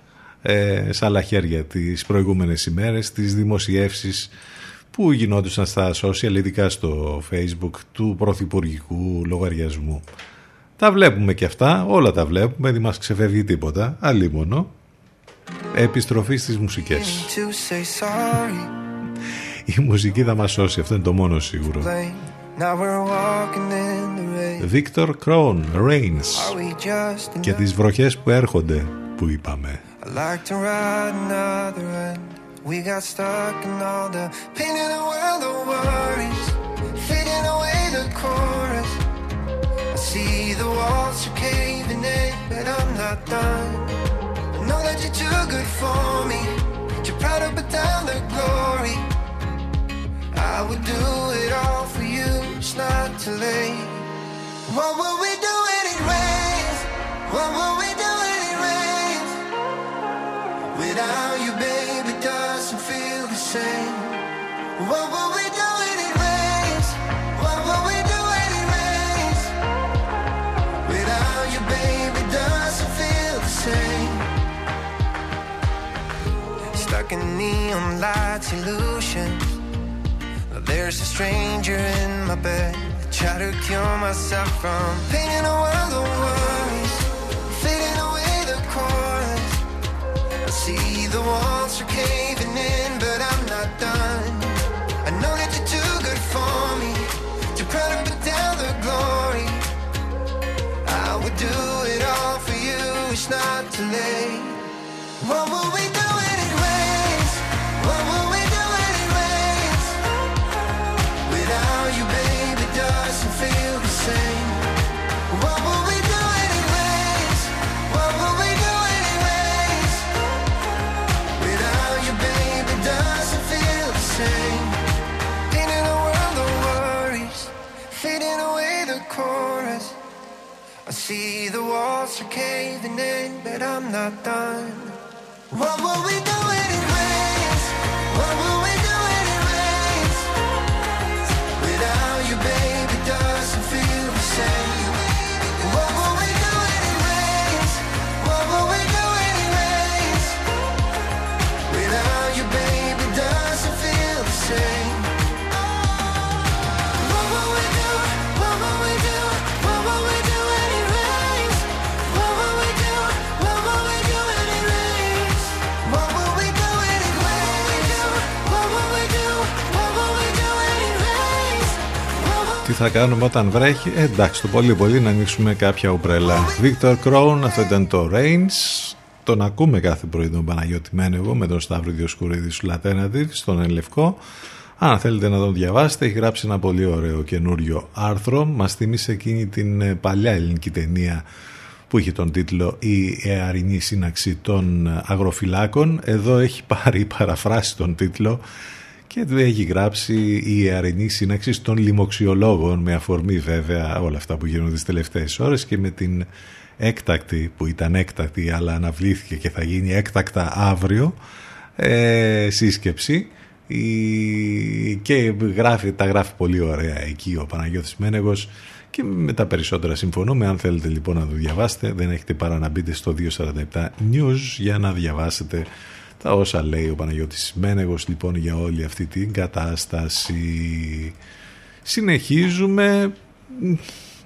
ε, σε άλλα χέρια τις προηγούμενες ημέρες, τις δημοσιεύσεις που γινόντουσαν στα social, ειδικά στο facebook του πρωθυπουργικού λογαριασμού. Τα βλέπουμε και αυτά, όλα τα βλέπουμε, δεν μας ξεφεύγει τίποτα, αλίμονο. Επιστροφή στις μουσικές. Η μουσική θα μας σώσει, αυτό είναι το μόνο σίγουρο. Victor Crone, Reigns και τις βροχές που έρχονται που είπαμε. Like to ride another end. We got stuck in all the pain in the world of worries, fading away the chorus. I see the walls are caving in, but I'm not done. I know that you're too good for me. You're proud to put down the glory. I would do it all for you. It's not too late. What will we do rains? What will we the. What will we do? What will we do? Without you, baby, doesn't feel the same. Stuck in neon lights, illusions. There's a stranger in my bed. I try to cure myself from pain in a world of worries, fading away the chorus. I see the walls are caving in, but I know that you're too good for me, too proud to put down the glory. I would do it all for you. It's not too late. See the walls are caving in, but I'm not done. What will we do when it rains? What will θα κάνουμε όταν βρέχει, ε, εντάξει, το πολύ πολύ να ανοίξουμε κάποια ομπρέλα. Victor Crown, αυτό ήταν το Rains. Τον ακούμε κάθε πρωί τον Παναγιώτη Μένεγο με τον Σταύρο Διοσκουρίδη σου Alternative στον Ελευκό. Αν θέλετε να τον διαβάσετε, έχει γράψει ένα πολύ ωραίο καινούριο άρθρο. Μας θύμισε εκείνη την ε, παλιά ελληνική ταινία που είχε τον τίτλο «Η αιαρινή σύναξη των αγροφυλάκων». Εδώ έχει πάρει παραφράσει τον τίτλο και του έχει γράψει η αιαρινή σύναξη των λοιμοξιολόγων με αφορμή βέβαια όλα αυτά που γίνονται τις τελευταίες ώρες και με την έκτακτη που ήταν έκτακτη αλλά αναβλήθηκε και θα γίνει έκτακτα αύριο ε, σύσκεψη. Η... και γράφει, τα γράφει πολύ ωραία εκεί ο Παναγιώτης Μένεγος και με τα περισσότερα συμφωνούμε. Αν θέλετε λοιπόν να το διαβάσετε δεν έχετε παρά να μπείτε στο 247 News για να διαβάσετε τα όσα λέει ο Παναγιώτης. Μένεγος λοιπόν για όλη αυτή την κατάσταση. Συνεχίζουμε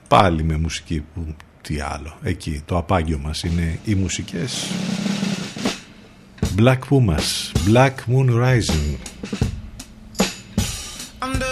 πάλι με μουσική που τι άλλο. Εκεί το απάγιο μας είναι οι μουσικές. Black Pumas Black Moon Rising. Under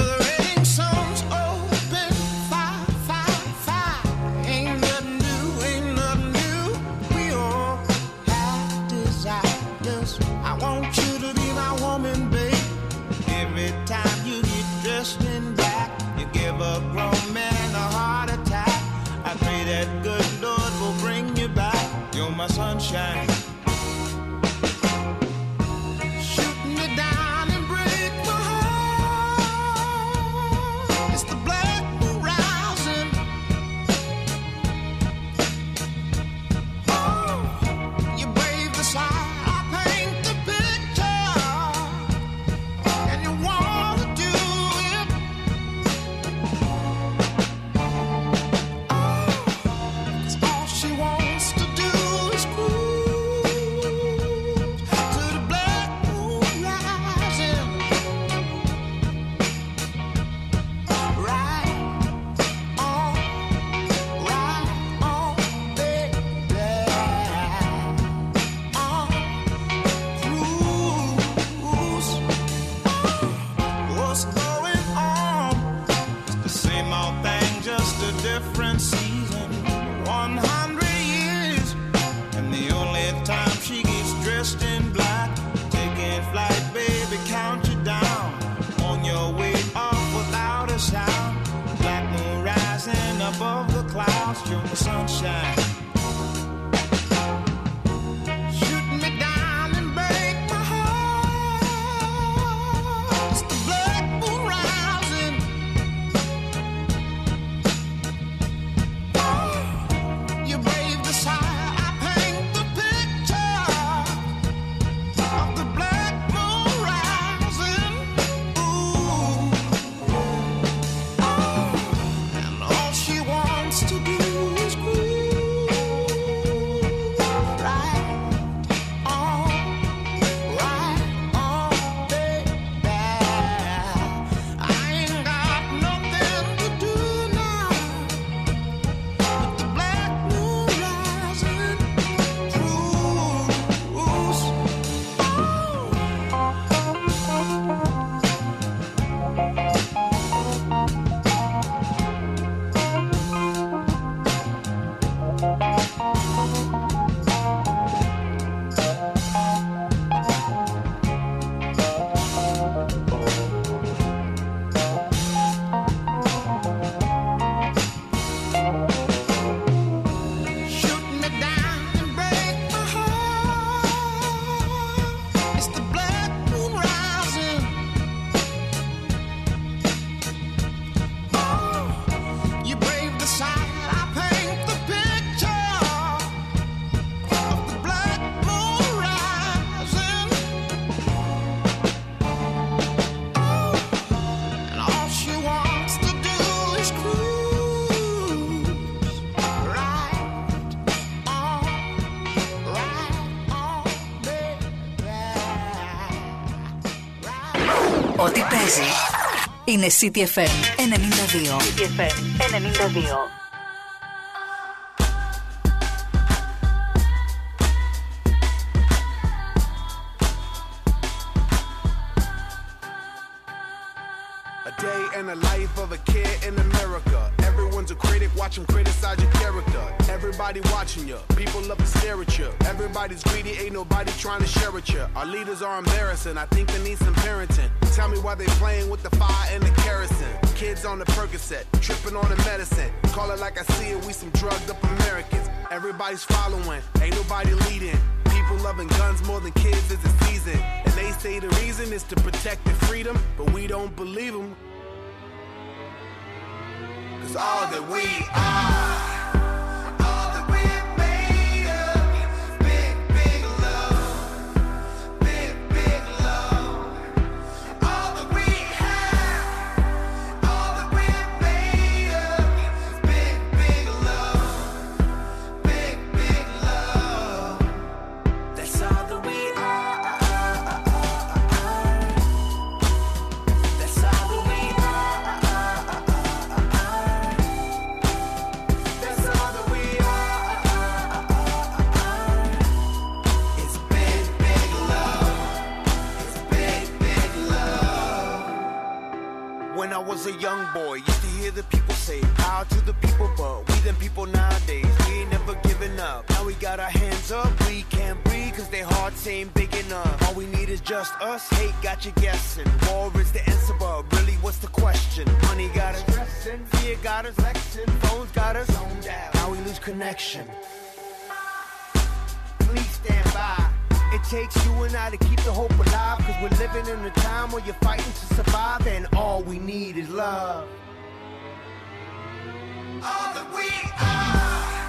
είναι City FM 92. City FM 92. Everybody watching you, people love to stare at you. Everybody's greedy, ain't nobody trying to share with you. Our leaders are embarrassing, I think they need some parenting. Tell me why they playing with the fire and the kerosene. Kids on the Percocet, tripping on the medicine. Call it like I see it, we some drugged up Americans. Everybody's following, ain't nobody leading. People loving guns more than kids is a season. And they say the reason is to protect their freedom, but we don't believe them. Cause all that we are, was a young boy, used to hear the people say, Power to the people, but we them people nowadays, we ain't never giving up. Now we got our hands up, we can't breathe, cause their hearts ain't big enough. All we need is just us, hate got you guessing. War is the answer, but really, what's the question? Money got us stressing, fear got us flexing, phones got us zoned out. Now we lose connection. It takes you and I to keep the hope alive. Cause we're living in a time where you're fighting to survive, and all we need is love. All that we are,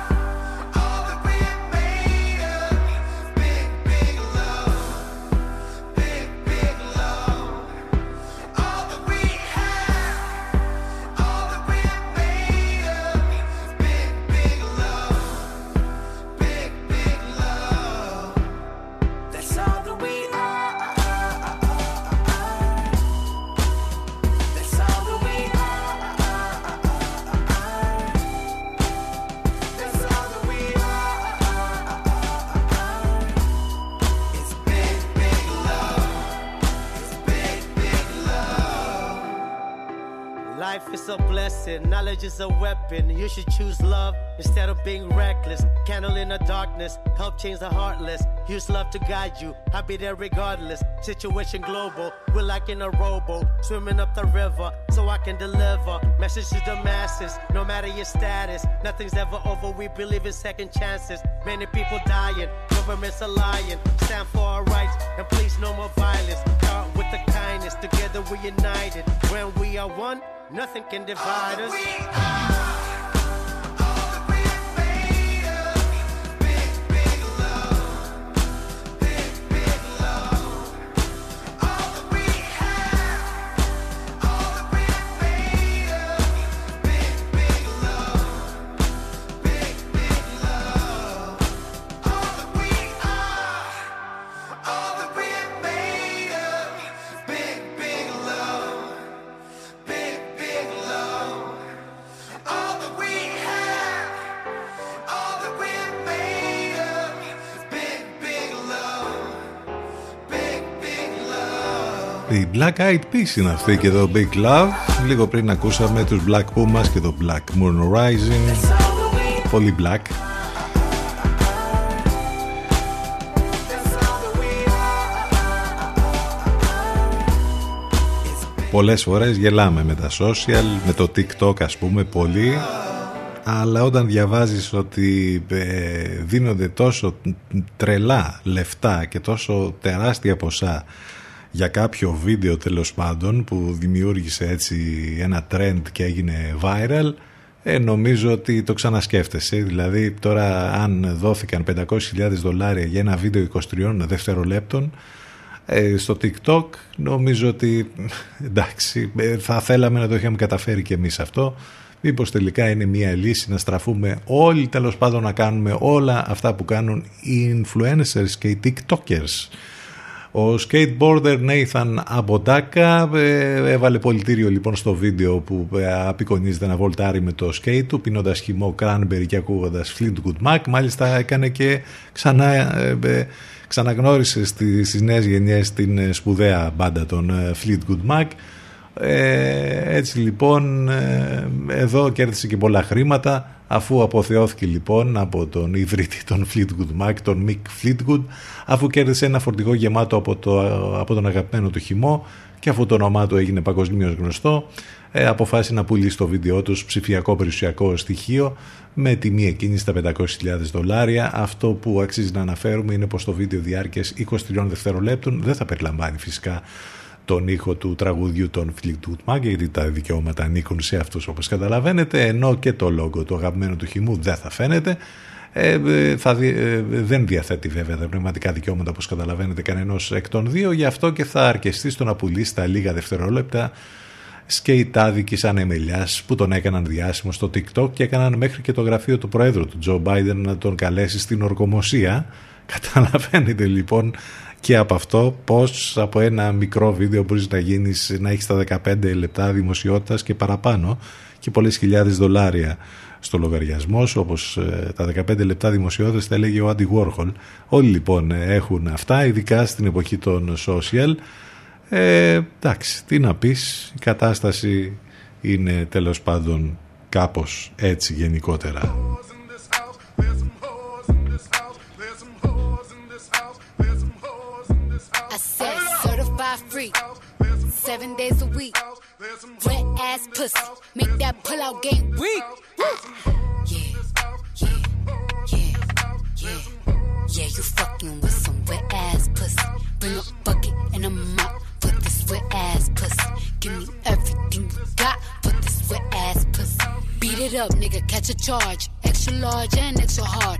Life is a blessing, knowledge is a weapon. You should choose love instead of being reckless. Candle in the darkness, help change the heartless. Use love to guide you, I'll be there regardless. Situation global, we're like in a rowboat, swimming up the river so I can deliver. Message to the masses, no matter your status. Nothing's ever over, we believe in second chances. Many people dying, governments are lying. Stand for our rights and please no more violence. The kindness, together we're united. When we are one, nothing can divide us. Η Black Eyed Peas είναι αυτή και το Big Love. Λίγο πριν ακούσαμε τους Black Pumas και το Black Moon Rising. Πολύ black. Πολλές φορές γελάμε με τα social, με το TikTok ας πούμε πολύ αλλά όταν διαβάζεις ότι ε, δίνονται τόσο τρελά λεφτά και τόσο τεράστια ποσά για κάποιο βίντεο τέλος πάντων που δημιούργησε έτσι ένα trend και έγινε viral ε, νομίζω ότι το ξανασκέφτεσαι. Δηλαδή τώρα αν δόθηκαν 500.000 δολάρια για ένα βίντεο 23 δευτερολέπτων ε, στο TikTok νομίζω ότι εντάξει ε, θα θέλαμε να το είχαμε καταφέρει και εμείς αυτό. Μήπως τελικά είναι μια λύση να στραφούμε όλοι τέλος πάντων να κάνουμε όλα αυτά που κάνουν οι influencers και οι TikTokers ο skateboarder Nathan Αμποντάκα ε, έβαλε πολιτήριο λοιπόν στο βίντεο που ε, απεικονίζεται να βολτάρει με το skate του πίνοντας χυμό cranberry και ακούγοντας Fleetwood Mac. Μάλιστα έκανε και ξανά ε, ξαναγνώρισε στις νέες γενιές την σπουδαία μπάντα των Fleetwood Mac. Έτσι λοιπόν εδώ κέρδισε και πολλά χρήματα αφού αποθεώθηκε λοιπόν από τον ιδρύτη των Fleetwood Mac, τον Mick Fleetwood, αφού κέρδισε ένα φορτηγό γεμάτο από, το, από τον αγαπημένο του χυμό και αφού το όνομά του έγινε παγκοσμίως γνωστό, ε, αποφάσισε να πουλήσει το βίντεο τους ψηφιακό περιουσιακό στοιχείο με τιμή εκείνη στα 500.000 δολάρια. Αυτό που αξίζει να αναφέρουμε είναι πως το βίντεο διάρκειας 23 δευτερολέπτων δεν θα περιλαμβάνει φυσικά τον ήχο του τραγουδιού των Fleetwood Mac γιατί τα δικαιώματα ανήκουν σε αυτούς όπως καταλαβαίνετε ενώ και το λόγο του αγαπημένου του χυμού δεν θα φαίνεται. Ε, θα ε, δεν διαθέτει βέβαια τα πνευματικά δικαιώματα όπως καταλαβαίνετε κανένας εκ των δύο. Γι' αυτό και θα αρκεστεί στο να πουλήσει τα λίγα δευτερόλεπτα σκεϊτάδικη σαν εμελιάς που τον έκαναν διάσημο στο TikTok και έκαναν μέχρι και το γραφείο του Προέδρου του Τζο Μπάιντεν να τον καλέσει στην ορκομοσία. Καταλαβαίνετε λοιπόν και από αυτό πώς από ένα μικρό βίντεο μπορείς να γίνεις να έχεις τα 15 λεπτά δημοσιότητας και παραπάνω και πολλές χιλιάδες δολάρια στο λογαριασμό σου όπως ε, τα 15 λεπτά δημοσιότητας τα έλεγε ο Άντι Warhol όλοι λοιπόν έχουν αυτά ειδικά στην εποχή των social. Ε, εντάξει τι να πεις η κατάσταση είναι τέλος πάντων κάπως έτσι γενικότερα freak. Seven days a week. Wet ass pussy. Make that pull out game weak. Yeah, yeah, yeah, yeah. Yeah, you fucking with some wet ass pussy. Bring a bucket and a mop for this wet ass pussy. Give me everything you got for this wet ass pussy. Beat it up, nigga, catch a charge. Extra large and extra hard.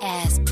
ass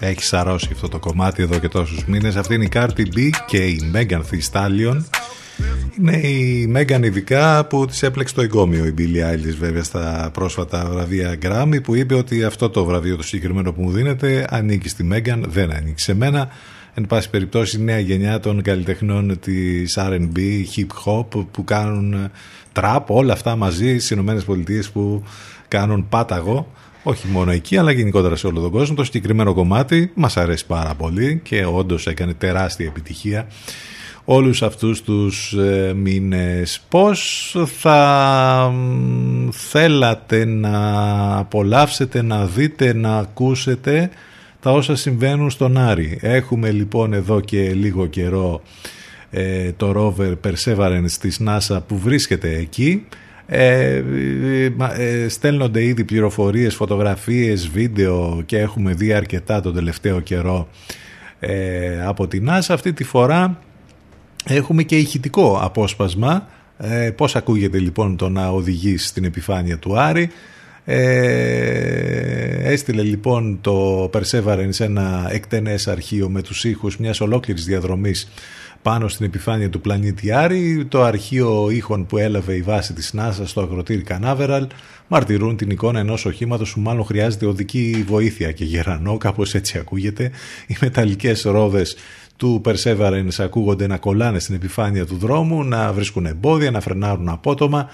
Έχει σαρώσει αυτό το κομμάτι εδώ και τόσους μήνες. Αυτή είναι η Cardi B και η Megan Thee Stallion. Είναι η Megan ειδικά που της έπλεξε το εγκόμιο η Billie Eilish βέβαια στα πρόσφατα βραβεία Grammy που είπε ότι αυτό το βραβείο το συγκεκριμένο που μου δίνεται ανήκει στη Megan, δεν ανήκει σε μένα. Εν πάση περιπτώσει η νέα γενιά των καλλιτεχνών της R&B, hip hop που κάνουν trap, όλα αυτά μαζί στις Ηνωμένες Πολιτείες που κάνουν πάταγο όχι μόνο εκεί αλλά γενικότερα σε όλο τον κόσμο. Το συγκεκριμένο κομμάτι μας αρέσει πάρα πολύ και όντως έκανε τεράστια επιτυχία όλους αυτούς τους ε, μήνες. Πώς θα θέλατε να απολαύσετε, να δείτε, να ακούσετε τα όσα συμβαίνουν στον Άρη; Έχουμε λοιπόν εδώ και λίγο καιρό ε, το rover Perseverance της NASA που βρίσκεται εκεί ε, ε, στέλνονται ήδη πληροφορίες, φωτογραφίες, βίντεο και έχουμε δει αρκετά τον τελευταίο καιρό ε, από την NASA. Αυτή τη φορά έχουμε και ηχητικό απόσπασμα. Ε, πώς ακούγεται λοιπόν το να οδηγεί στην επιφάνεια του Άρη. Ε, έστειλε λοιπόν το Perseverance ένα εκτενές αρχείο με τους ήχους μιας ολόκληρης διαδρομής πάνω στην επιφάνεια του πλανήτη Άρη. Το αρχείο ήχων που έλαβε η βάση της NASA στο αγροτήρι Κανάβεραλ μαρτυρούν την εικόνα ενός οχήματος που μάλλον χρειάζεται οδική βοήθεια και γερανό, κάπως έτσι ακούγεται. Οι μεταλλικές ρόδες του Perseverance ακούγονται να κολλάνε στην επιφάνεια του δρόμου, να βρίσκουν εμπόδια, να φρενάρουν απότομα.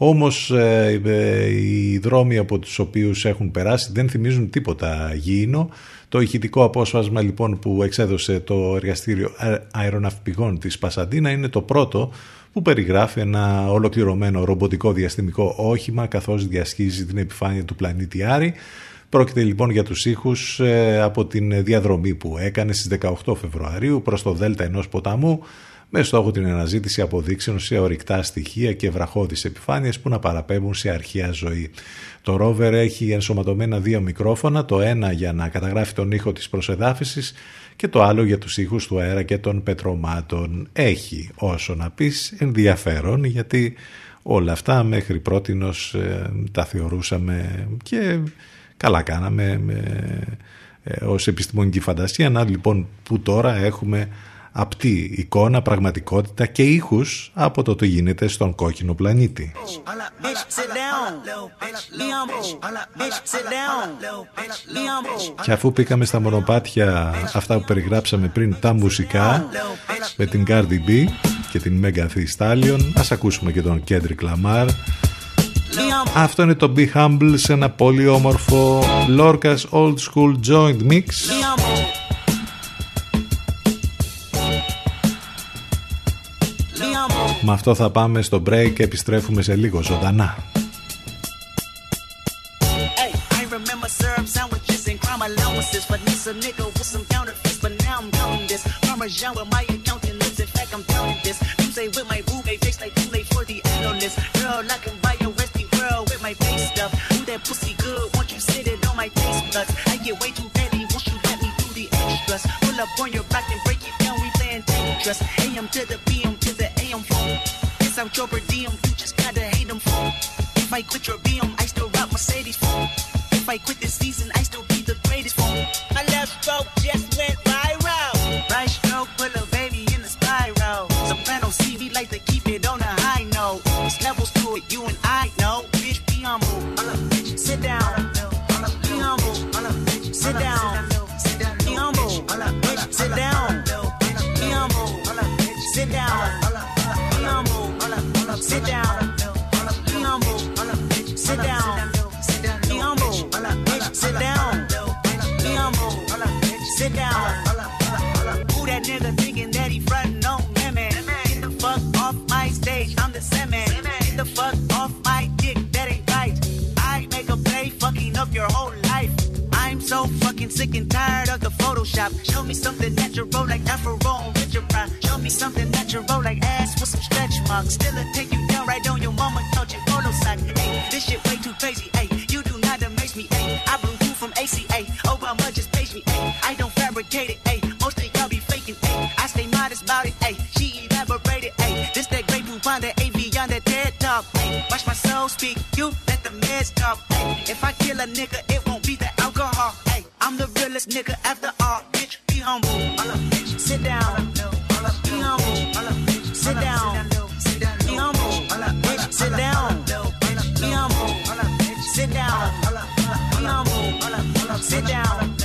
Όμως ε, ε, οι δρόμοι από τους οποίους έχουν περάσει δεν θυμίζουν τίποτα γήινο το ηχητικό απόσπασμα λοιπόν που εξέδωσε το εργαστήριο αεροναυπηγών της Πασαντίνα είναι το πρώτο που περιγράφει ένα ολοκληρωμένο ρομποτικό διαστημικό όχημα καθώς διασχίζει την επιφάνεια του πλανήτη Άρη. Πρόκειται λοιπόν για τους ήχους ε, από την διαδρομή που έκανε στις 18 Φεβρουαρίου προς το δέλτα ενός ποταμού με στόχο την αναζήτηση αποδείξεων σε ορυκτά στοιχεία και βραχώδεις επιφάνειες που να παραπέμπουν σε αρχαία ζωή. Το rover έχει ενσωματωμένα δύο μικρόφωνα, το ένα για να καταγράφει τον ήχο της προσεδάφισης και το άλλο για τους ήχους του αέρα και των πετρωμάτων. Έχει όσο να πεις ενδιαφέρον γιατί όλα αυτά μέχρι πρότινος ε, τα θεωρούσαμε και καλά κάναμε ε, ως επιστημονική φαντασία. Να λοιπόν που τώρα έχουμε απτή εικόνα, πραγματικότητα και ήχους από το τι γίνεται στον κόκκινο πλανήτη. Και αφού πήκαμε στα μονοπάτια αυτά που περιγράψαμε πριν τα μουσικά με την Cardi B και την Megan Thee Stallion ας ακούσουμε και τον Kendrick Lamar. Αυτό είναι το Be Humble σε ένα πολύ όμορφο Lorca's Old School Joint Mix με αυτό θα πάμε στο break και επιστρέφουμε σε λίγο ζωντανά. I'm your per diem, you just gotta hate them. If I quit your BM, I still rock Mercedes. If I quit this season, I still sick and tired of the Photoshop. Show me something natural like Afro and Richard Pryor. Show me something natural like ass with some stretch marks. Still a take you down right on your mama couch and photo sock. This shit way too crazy. Hey, you do not amaze me. Hey, I blew you from ACA. Obama just page me. Hey, I don't fabricate it. Hey, most of y'all be faking. Hey, I stay modest about it. Hey, talk. Watch my soul speak. You let the meds talk. If I kill a nigga, it won't be the alcohol. Hey, I'm the realest nigga after all. Bitch, be humble. Sit down. Be humble. Sit down. Be humble. Bitch, sit down. Be humble. Sit down. Be humble. Sit down.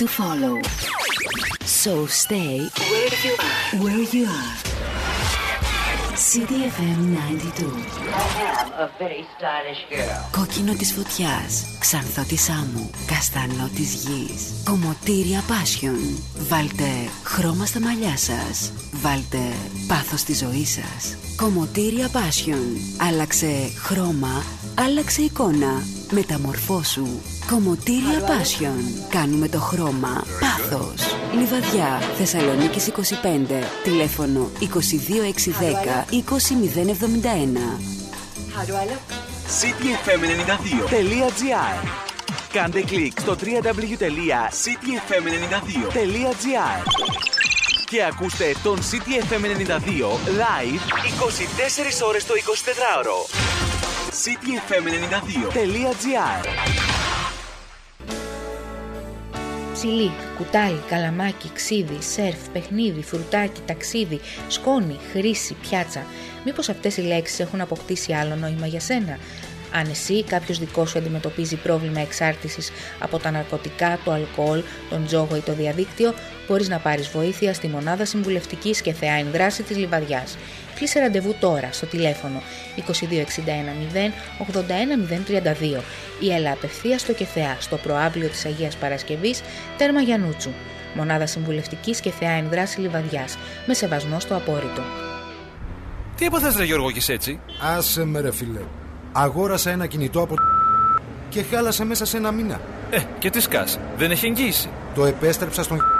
To follow. So stay where you are. Where you are. CDFM 92. I am a very stylish girl. Κόκκινο της φωτιάς, ξανθό της άμμου, καστανό της γης. Κομμωτήρια Passion. Βάλτε χρώμα στα μαλλιά σας. Βάλτε πάθος στη ζωή σας. Κομμωτήρια Passion. Άλλαξε χρώμα, άλλαξε εικόνα. Μεταμορφώσου. Κομμωτήρια Passion. Κάνουμε το χρώμα πάθος. Λιβαδιά, Θεσσαλονίκης 25. Τηλέφωνο 22610 20071. How do I look? cityfm92.gr Κάντε κλικ στο www.cityfm92.gr και ακούστε τον CTFM92 live 24 ώρες το 24ωρο. cityfm92.gr Ψιλί, κουτάλι, καλαμάκι, ξύδι, σερφ, παιχνίδι, φρουτάκι, ταξίδι, σκόνη, χρήση, πιάτσα. Μήπως αυτές οι λέξεις έχουν αποκτήσει άλλο νόημα για σένα; Αν εσύ ή κάποιος δικός σου αντιμετωπίζει πρόβλημα εξάρτησης από τα ναρκωτικά, το αλκοόλ, τον τζόγο ή το διαδίκτυο, μπορείς να πάρεις βοήθεια στη Μονάδα Συμβουλευτικής και Θεά Ενδράση της Λιβαδιάς. Κλείσε ραντεβού τώρα στο τηλέφωνο 2261 0 81032 ή έλα απευθεία στο ΚΕΘΕΑ στο προάβλιο της Αγίας Παρασκευής Τέρμα Γιανούτσου. Μονάδα Συμβουλευτικής και Θεά Ενδράση Λιβαδιάς με σεβασμό στο απόρριτο. Τι έπαθες ρε Γιώργο και έτσι; Άσε με ρε φίλε. Αγόρασα ένα κινητό από και χάλασε μέσα σε ένα μήνα. Ε, και τι σκάς, δεν έχει εγγύηση. Το επέστρεψα στον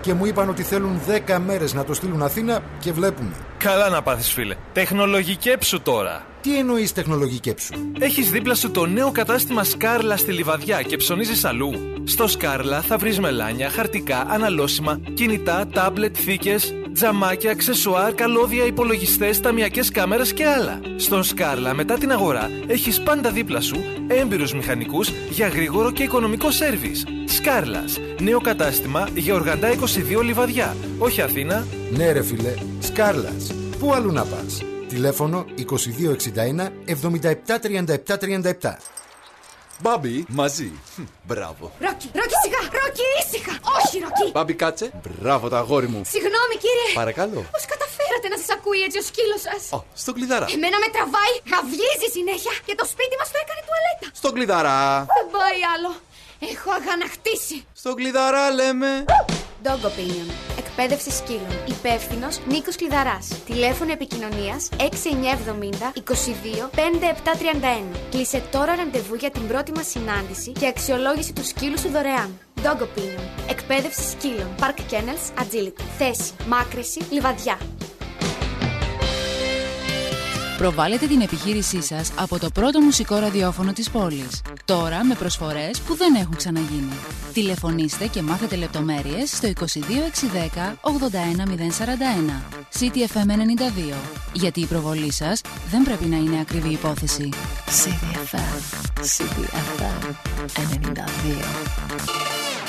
και μου είπαν ότι θέλουν 10 μέρες να το στείλουν Αθήνα και βλέπουμε. Καλά να πάθεις φίλε. Τεχνολογικέψου τώρα. Τι εννοείς τεχνολογικέψου; Έχεις δίπλα σου το νέο κατάστημα Σκάρλα στη Λιβαδιά και ψωνίζεις αλλού. Στο Σκάρλα θα βρεις μελάνια, χαρτικά, αναλώσιμα, κινητά, τάμπλετ, θήκες, τζαμάκια, αξεσουάρ, καλώδια, υπολογιστές, ταμιακές κάμερες και άλλα. Στον Σκάρλα, μετά την αγορά, έχεις πάντα δίπλα σου έμπειρους μηχανικούς για γρήγορο και οικονομικό σερβι. Σκάρλας, νέο κατάστημα για οργαντά 22 λιβαδιά. Όχι Αθήνα. Ναι, ρε φιλέ, Σκάρλας. Πού αλλού να πας; Τηλέφωνο 2261 77 37 Μπάμπι, μαζί. Μπράβο. Ρόκι, Ρόκι, σιγά! Ρόκι, ήσυχα! Όχι, Ρόκι! Μπάμπι, κάτσε. Μπράβο, τα αγόρι μου. Συγγνώμη, κύριε! Παρακαλώ. Πώς καταφέρατε να σας ακούει έτσι ο σκύλος σας; Ω, στον κλειδαρά. Εμένα με τραβάει, γαυγίζει συνέχεια και το σπίτι μας το έκανε τουαλέτα. Στον κλειδαρά. Δεν πάει άλλο. Έχω αγανακτήσει. Στον κλειδαρά λέμε. Dog Opinion. Εκπαίδευση σκύλων. Υπεύθυνος Νίκος Κλειδαράς. Τηλέφωνο επικοινωνίας 6970 22 5731. Κλείσε τώρα ραντεβού για την πρώτη μας συνάντηση και αξιολόγηση του σκύλου σου δωρεάν. Dog Opinion. Εκπαίδευση σκύλων. Park Kennels Agility. Θέση. Μάκρυση. Λιβαδιά. Προβάλλετε την επιχείρησή σας από το πρώτο μουσικό ραδιόφωνο της πόλης. Τώρα με προσφορές που δεν έχουν ξαναγίνει. Τηλεφωνήστε και μάθετε λεπτομέρειες στο 22610 81041. CTFM 92. Γιατί η προβολή σας δεν πρέπει να είναι ακριβή υπόθεση. CTFM. CTFM 92.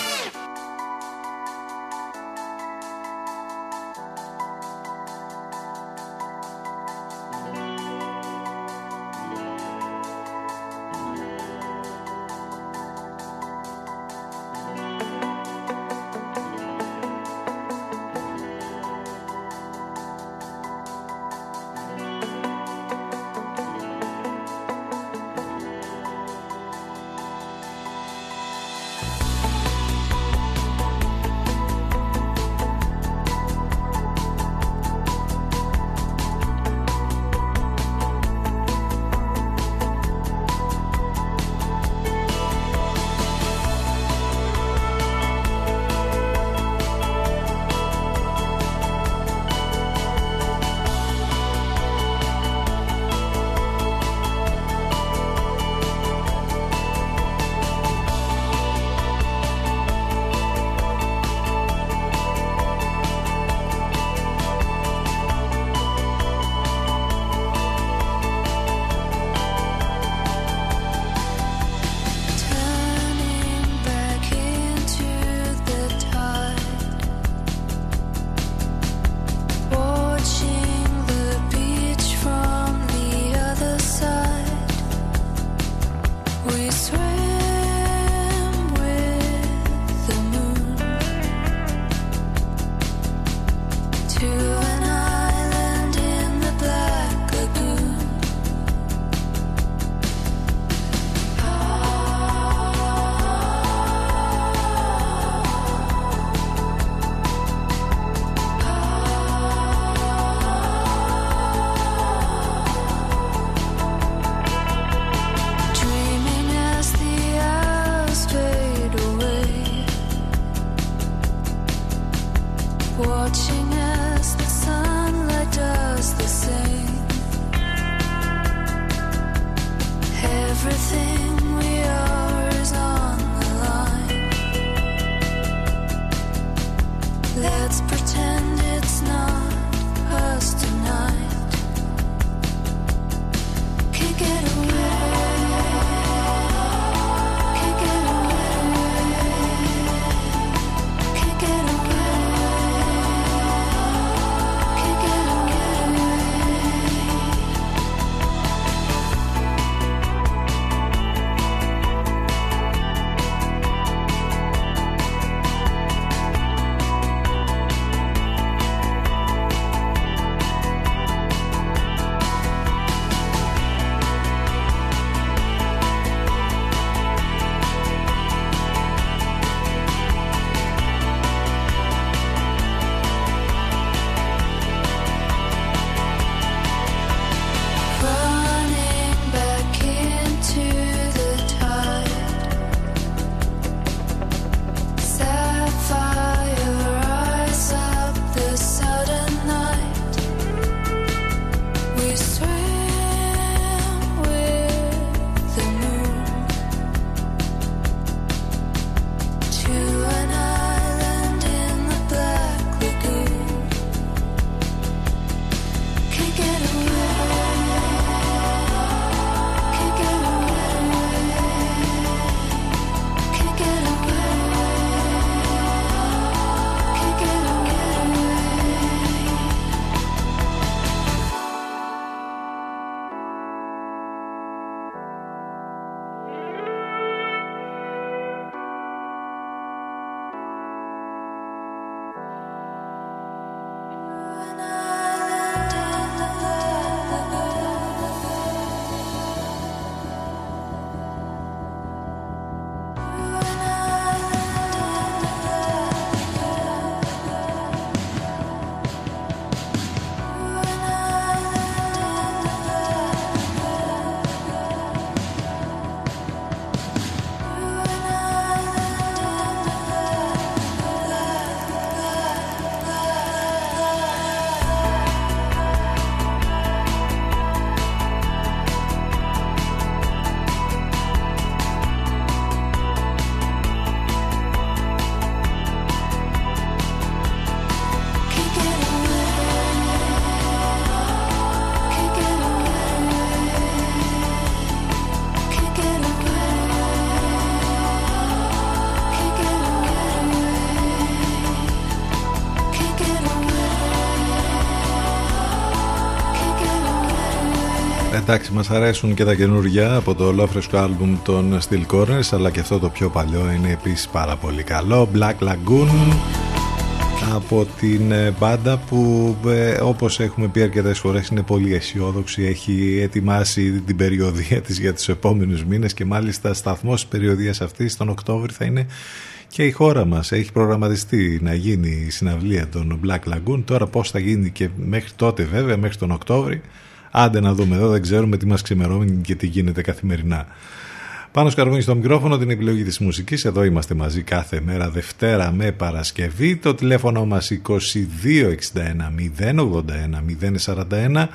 Εντάξει, μας αρέσουν και τα καινούργια από το ολόφρεσκο άλμπουμ των Steel Corners αλλά και αυτό το πιο παλιό είναι επίσης πάρα πολύ καλό Black Lagoon από την ε, μπάντα που ε, όπως έχουμε πει αρκετές φορές είναι πολύ αισιόδοξη έχει ετοιμάσει την περιοδία της για τους επόμενους μήνες και μάλιστα σταθμός της περιοδίας αυτής τον Οκτώβρη θα είναι και η χώρα μας. Έχει προγραμματιστεί να γίνει η συναυλία των Black Lagoon. Τώρα πώς θα γίνει και μέχρι τότε βέβαια μέχρι τον Οκτώβρη άντε να δούμε εδώ δεν ξέρουμε τι μας ξημερώνει και τι γίνεται καθημερινά πάνω σκαρβούνι στο μικρόφωνο την επιλογή της μουσικής εδώ είμαστε μαζί κάθε μέρα Δευτέρα με Παρασκευή το τηλέφωνο μας 2261 081 041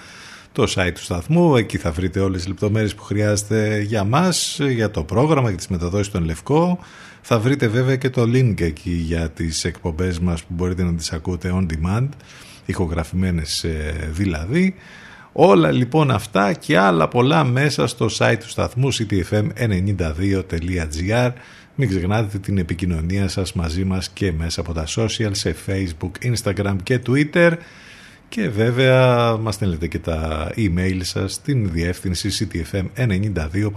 το site του σταθμού. Εκεί θα βρείτε όλες τις λεπτομέρειες που χρειάζεται για μας, για το πρόγραμμα, για τις μεταδόσεις των Λευκό. Θα βρείτε βέβαια και το link εκεί για τις εκπομπές μας που μπορείτε να τις ακούτε on demand, ηχογραφημένες ε, δηλαδή. Όλα λοιπόν αυτά και άλλα πολλά μέσα στο site του σταθμού ctfm92.gr Μην ξεχνάτε την επικοινωνία σας μαζί μας και μέσα από τα social σε facebook, instagram και twitter. Και βέβαια μας στέλνετε και τα email σας στην διεύθυνση ctfm92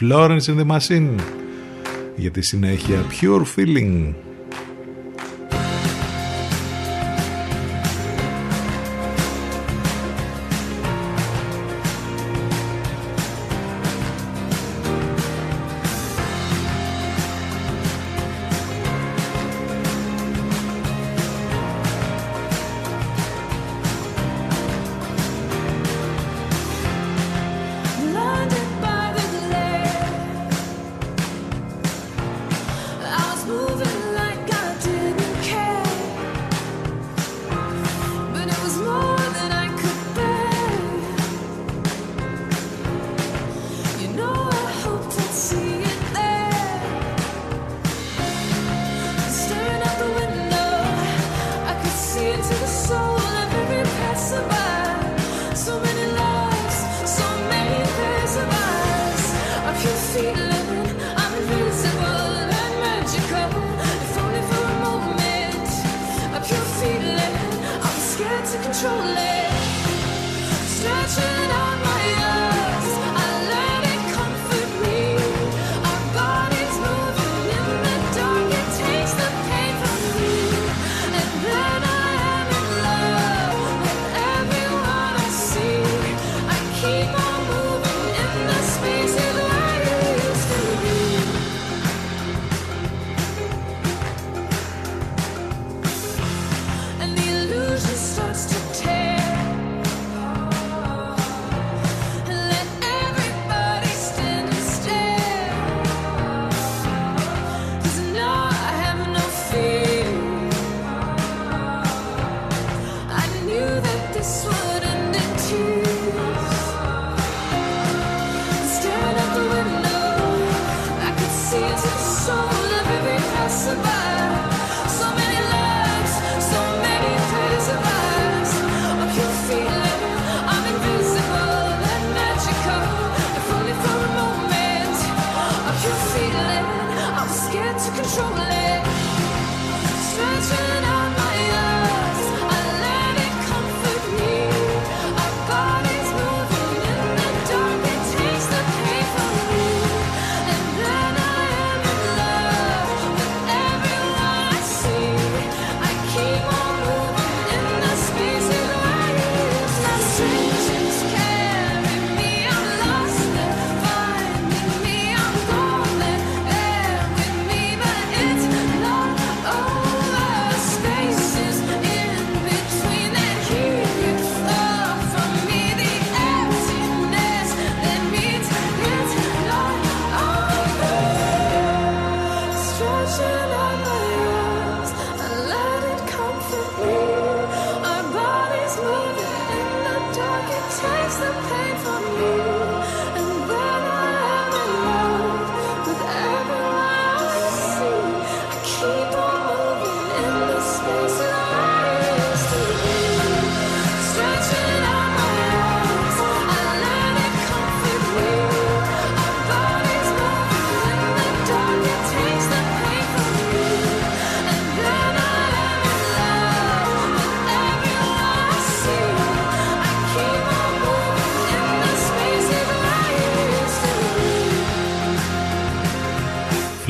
Florence in the Machine για τη συνέχεια Pure Feeling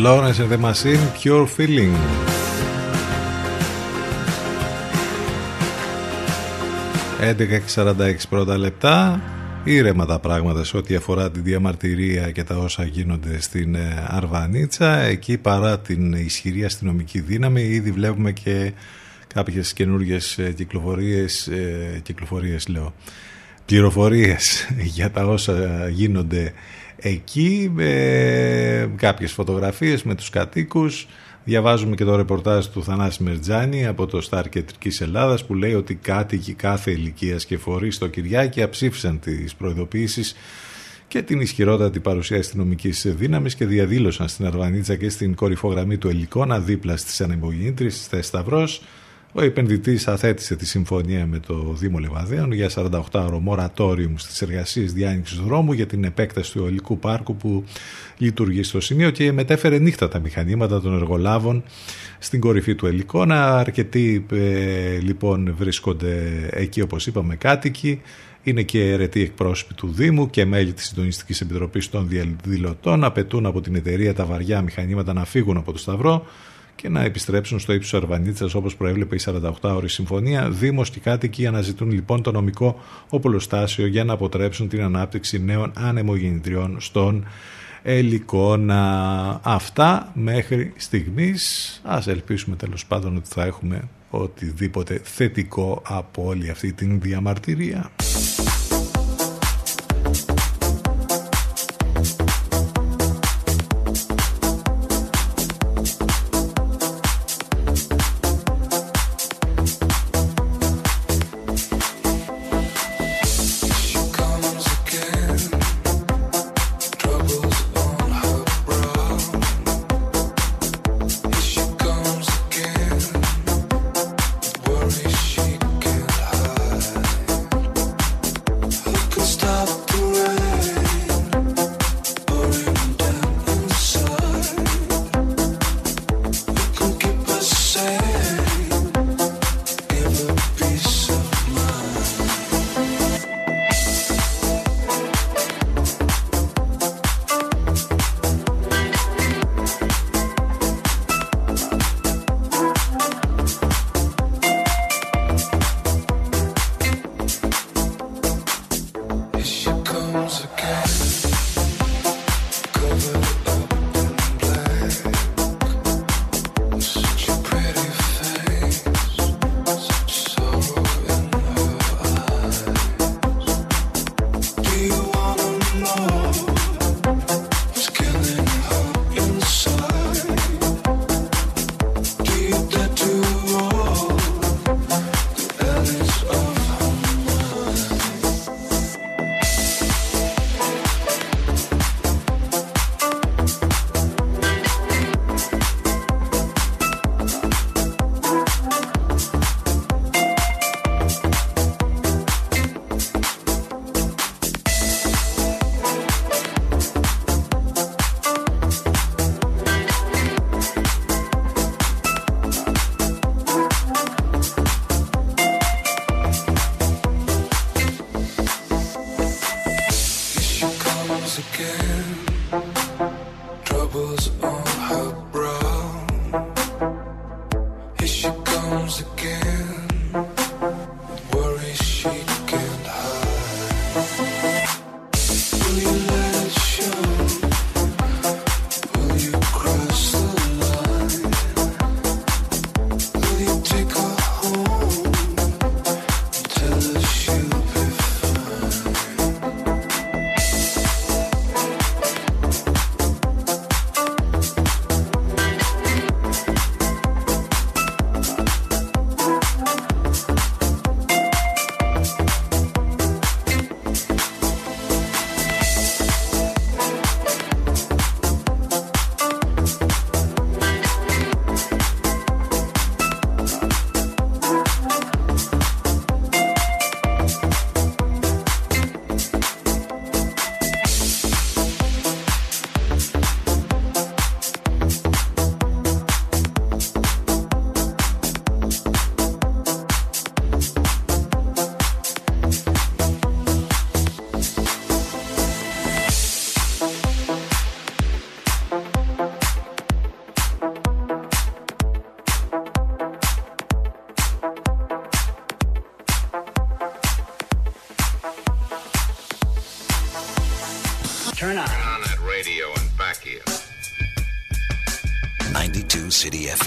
Florence and the Machine, Pure Feeling. 11.46 πρώτα λεπτά ήρεμα τα πράγματα σε ό,τι αφορά τη διαμαρτυρία και τα όσα γίνονται στην ε, Αρβανίτσα εκεί παρά την ισχυρή αστυνομική δύναμη ήδη βλέπουμε και κάποιες καινούργιες ε, κυκλοφορίες ε, κυκλοφορίες λέω πληροφορίες για τα όσα γίνονται εκεί με κάποιες φωτογραφίες με τους κατοίκους. Διαβάζουμε και το ρεπορτάζ του Θανάση Μερτζάνη από το Σταρ Κεντρικής Ελλάδας που λέει ότι κάτοικοι κάθε ηλικίας και φορείς στο Κυριάκι αψήφισαν τις προειδοποιήσεις και την ισχυρότατη παρουσία αστυνομικής δύναμης και διαδήλωσαν στην Αρβανίτσα και στην κορυφογραμμή του Ελικόνα δίπλα στις ανεμογεννήτρε τη Σταυρός ο επενδυτής αθέτησε τη συμφωνία με το Δήμο Λεβαδέων για 48 ώρο μορατόριουμ στις εργασίες διάνοιξης δρόμου για την επέκταση του ολικού πάρκου που λειτουργεί στο σημείο και μετέφερε νύχτα τα μηχανήματα των εργολάβων στην κορυφή του Ελικόνα. Αρκετοί ε, λοιπόν βρίσκονται εκεί όπως είπαμε κάτοικοι. Είναι και αιρετοί εκπρόσωποι του Δήμου και μέλη της Συντονιστικής Επιτροπής των Διαδηλωτών. Απαιτούν από την εταιρεία τα βαριά μηχανήματα να φύγουν από το Σταυρό και να επιστρέψουν στο ύψος Αρβανίτσα όπως προέβλεπε η 48ωρη συμφωνία. Δήμος και κάτοικοι αναζητούν λοιπόν το νομικό οπλοστάσιο για να αποτρέψουν την ανάπτυξη νέων ανεμογεννητριών στον Ελικόνα. Αυτά μέχρι στιγμής. Ας ελπίσουμε τέλος πάντων ότι θα έχουμε οτιδήποτε θετικό από όλη αυτή την διαμαρτυρία.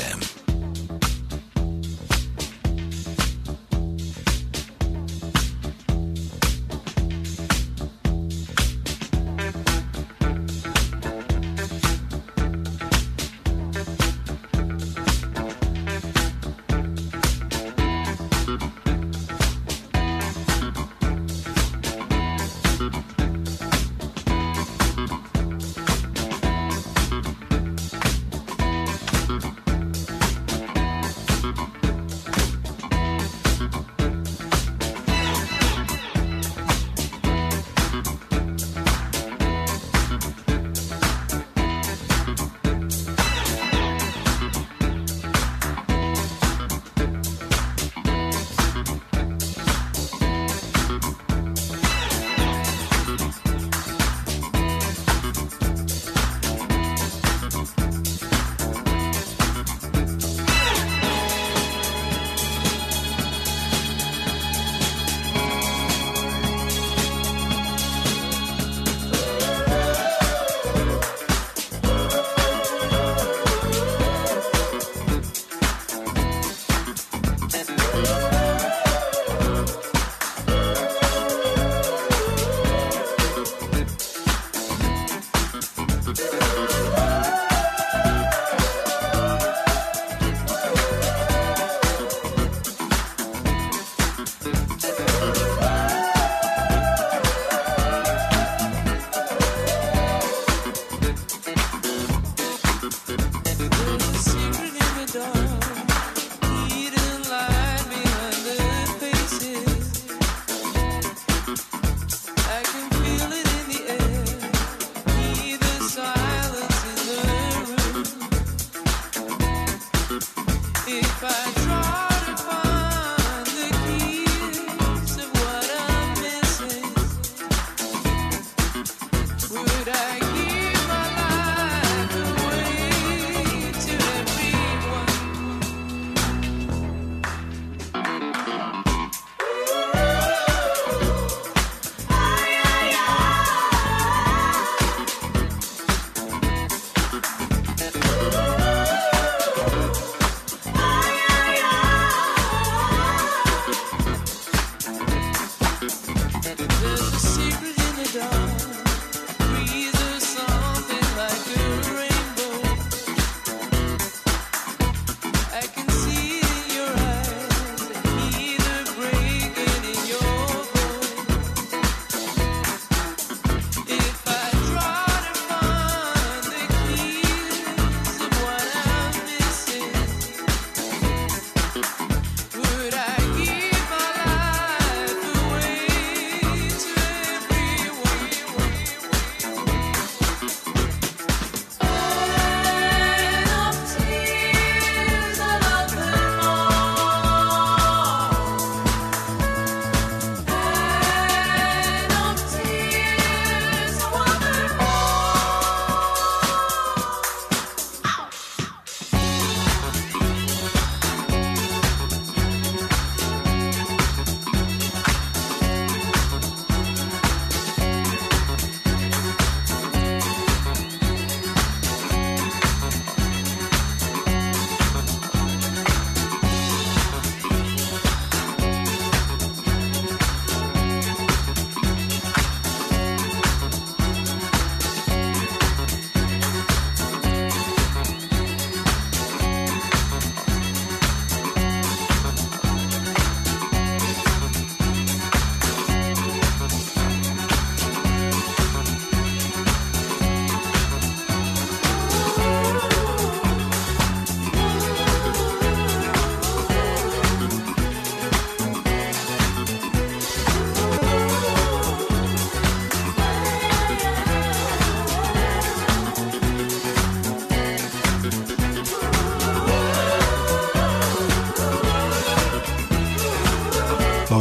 FM.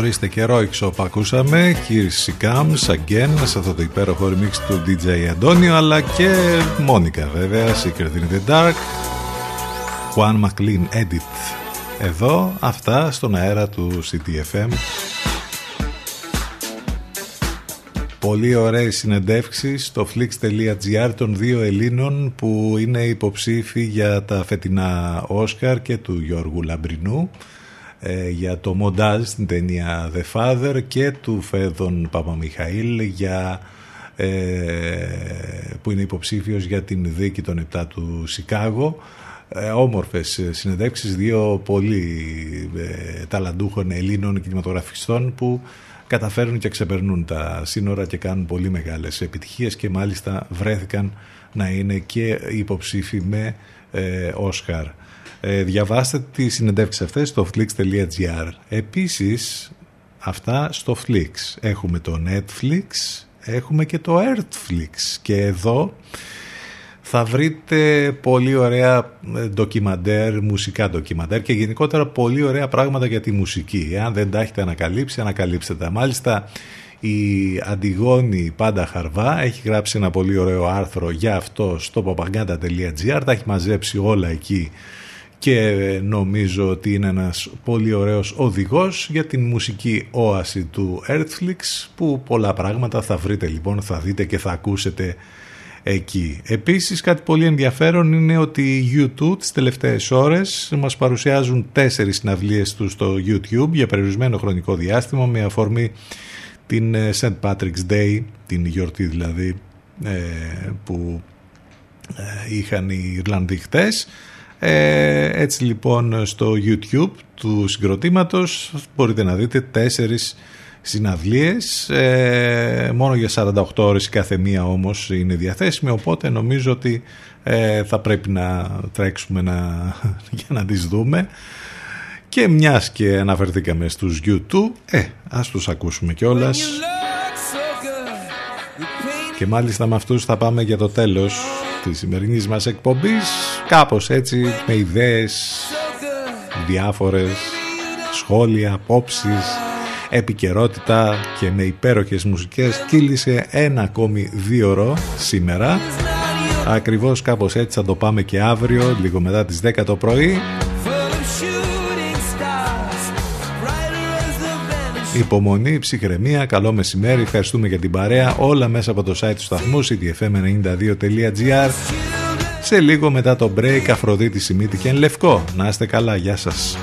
Ορίστε και Ρόιξο που ακούσαμε Kirsty Comes Again σε αυτό το υπέροχο remix του DJ Αντώνιο αλλά και Μόνικα βέβαια Secret in the Dark. Juan McLean Edit. Εδώ αυτά στον αέρα του CTFM πολύ ωραίες συνεντεύξεις στο flix.gr των δύο Ελλήνων που είναι υποψήφοι για τα φετινά Όσκαρ και του Γιώργου Λαμπρινού ε, για το μοντάζ στην ταινία The Father και του Φέδων Παπαμιχαήλ για, ε, που είναι υποψήφιος για την δίκη των 7 του Σικάγο ε, όμορφες συνεντεύξεις δύο πολύ ε, ταλαντούχων Ελλήνων κινηματογραφιστών που καταφέρνουν και ξεπερνούν τα σύνορα και κάνουν πολύ μεγάλες επιτυχίες και μάλιστα βρέθηκαν να είναι και υποψήφοι με ε, Όσκαρ. Ε, διαβάστε τις συνεντεύξεις αυτές στο flix.gr. Επίσης, αυτά στο Flix. Έχουμε το Netflix, έχουμε και το Earthflix. Και εδώ θα βρείτε πολύ ωραία ε, ντοκιμαντέρ, μουσικά ντοκιμαντέρ και γενικότερα πολύ ωραία πράγματα για τη μουσική. Αν δεν τα έχετε ανακαλύψει, ανακαλύψτε τα. Μάλιστα η Αντιγόνη Πάντα Χαρβά έχει γράψει ένα πολύ ωραίο άρθρο για αυτό στο papaganda.gr, τα έχει μαζέψει όλα εκεί και νομίζω ότι είναι ένας πολύ ωραίος οδηγός για την μουσική όαση του Earthflix που πολλά πράγματα θα βρείτε λοιπόν, θα δείτε και θα ακούσετε εκεί. Επίσης κάτι πολύ ενδιαφέρον είναι ότι οι YouTube τις τελευταίες ώρες μας παρουσιάζουν τέσσερις συναυλίες τους στο YouTube για περιορισμένο χρονικό διάστημα με αφορμή την ε, St. Patrick's Day, την γιορτή δηλαδή ε, που ε, είχαν οι Ιρλανδοί χτες. Έτσι λοιπόν στο YouTube του συγκροτήματος μπορείτε να δείτε τέσσερις συναυλίες. Ε, μόνο για 48 ώρες κάθε μία όμως είναι διαθέσιμη οπότε νομίζω ότι ε, θα πρέπει να τρέξουμε να, για να τις δούμε. Και μιας και αναφερθήκαμε στους YouTube ε, ας τους ακούσουμε κιόλας. Και μάλιστα με αυτούς θα πάμε για το τέλος της σημερινής μας εκπομπής. Κάπως έτσι με ιδέες διάφορες σχόλια, απόψεις επικαιρότητα και με υπέροχες μουσικές κύλησε ένα ακόμη δύο ώρο σήμερα. Ακριβώς κάπως έτσι θα το πάμε και αύριο λίγο μετά τις 10 το πρωί Υπομονή, ψυχραιμία, καλό μεσημέρι, ευχαριστούμε για την παρέα όλα μέσα από το site του σταθμού ctfm92.gr σε λίγο μετά το break Αφροδίτη Σιμίτη και εν Λευκό. Να είστε καλά, γεια σας.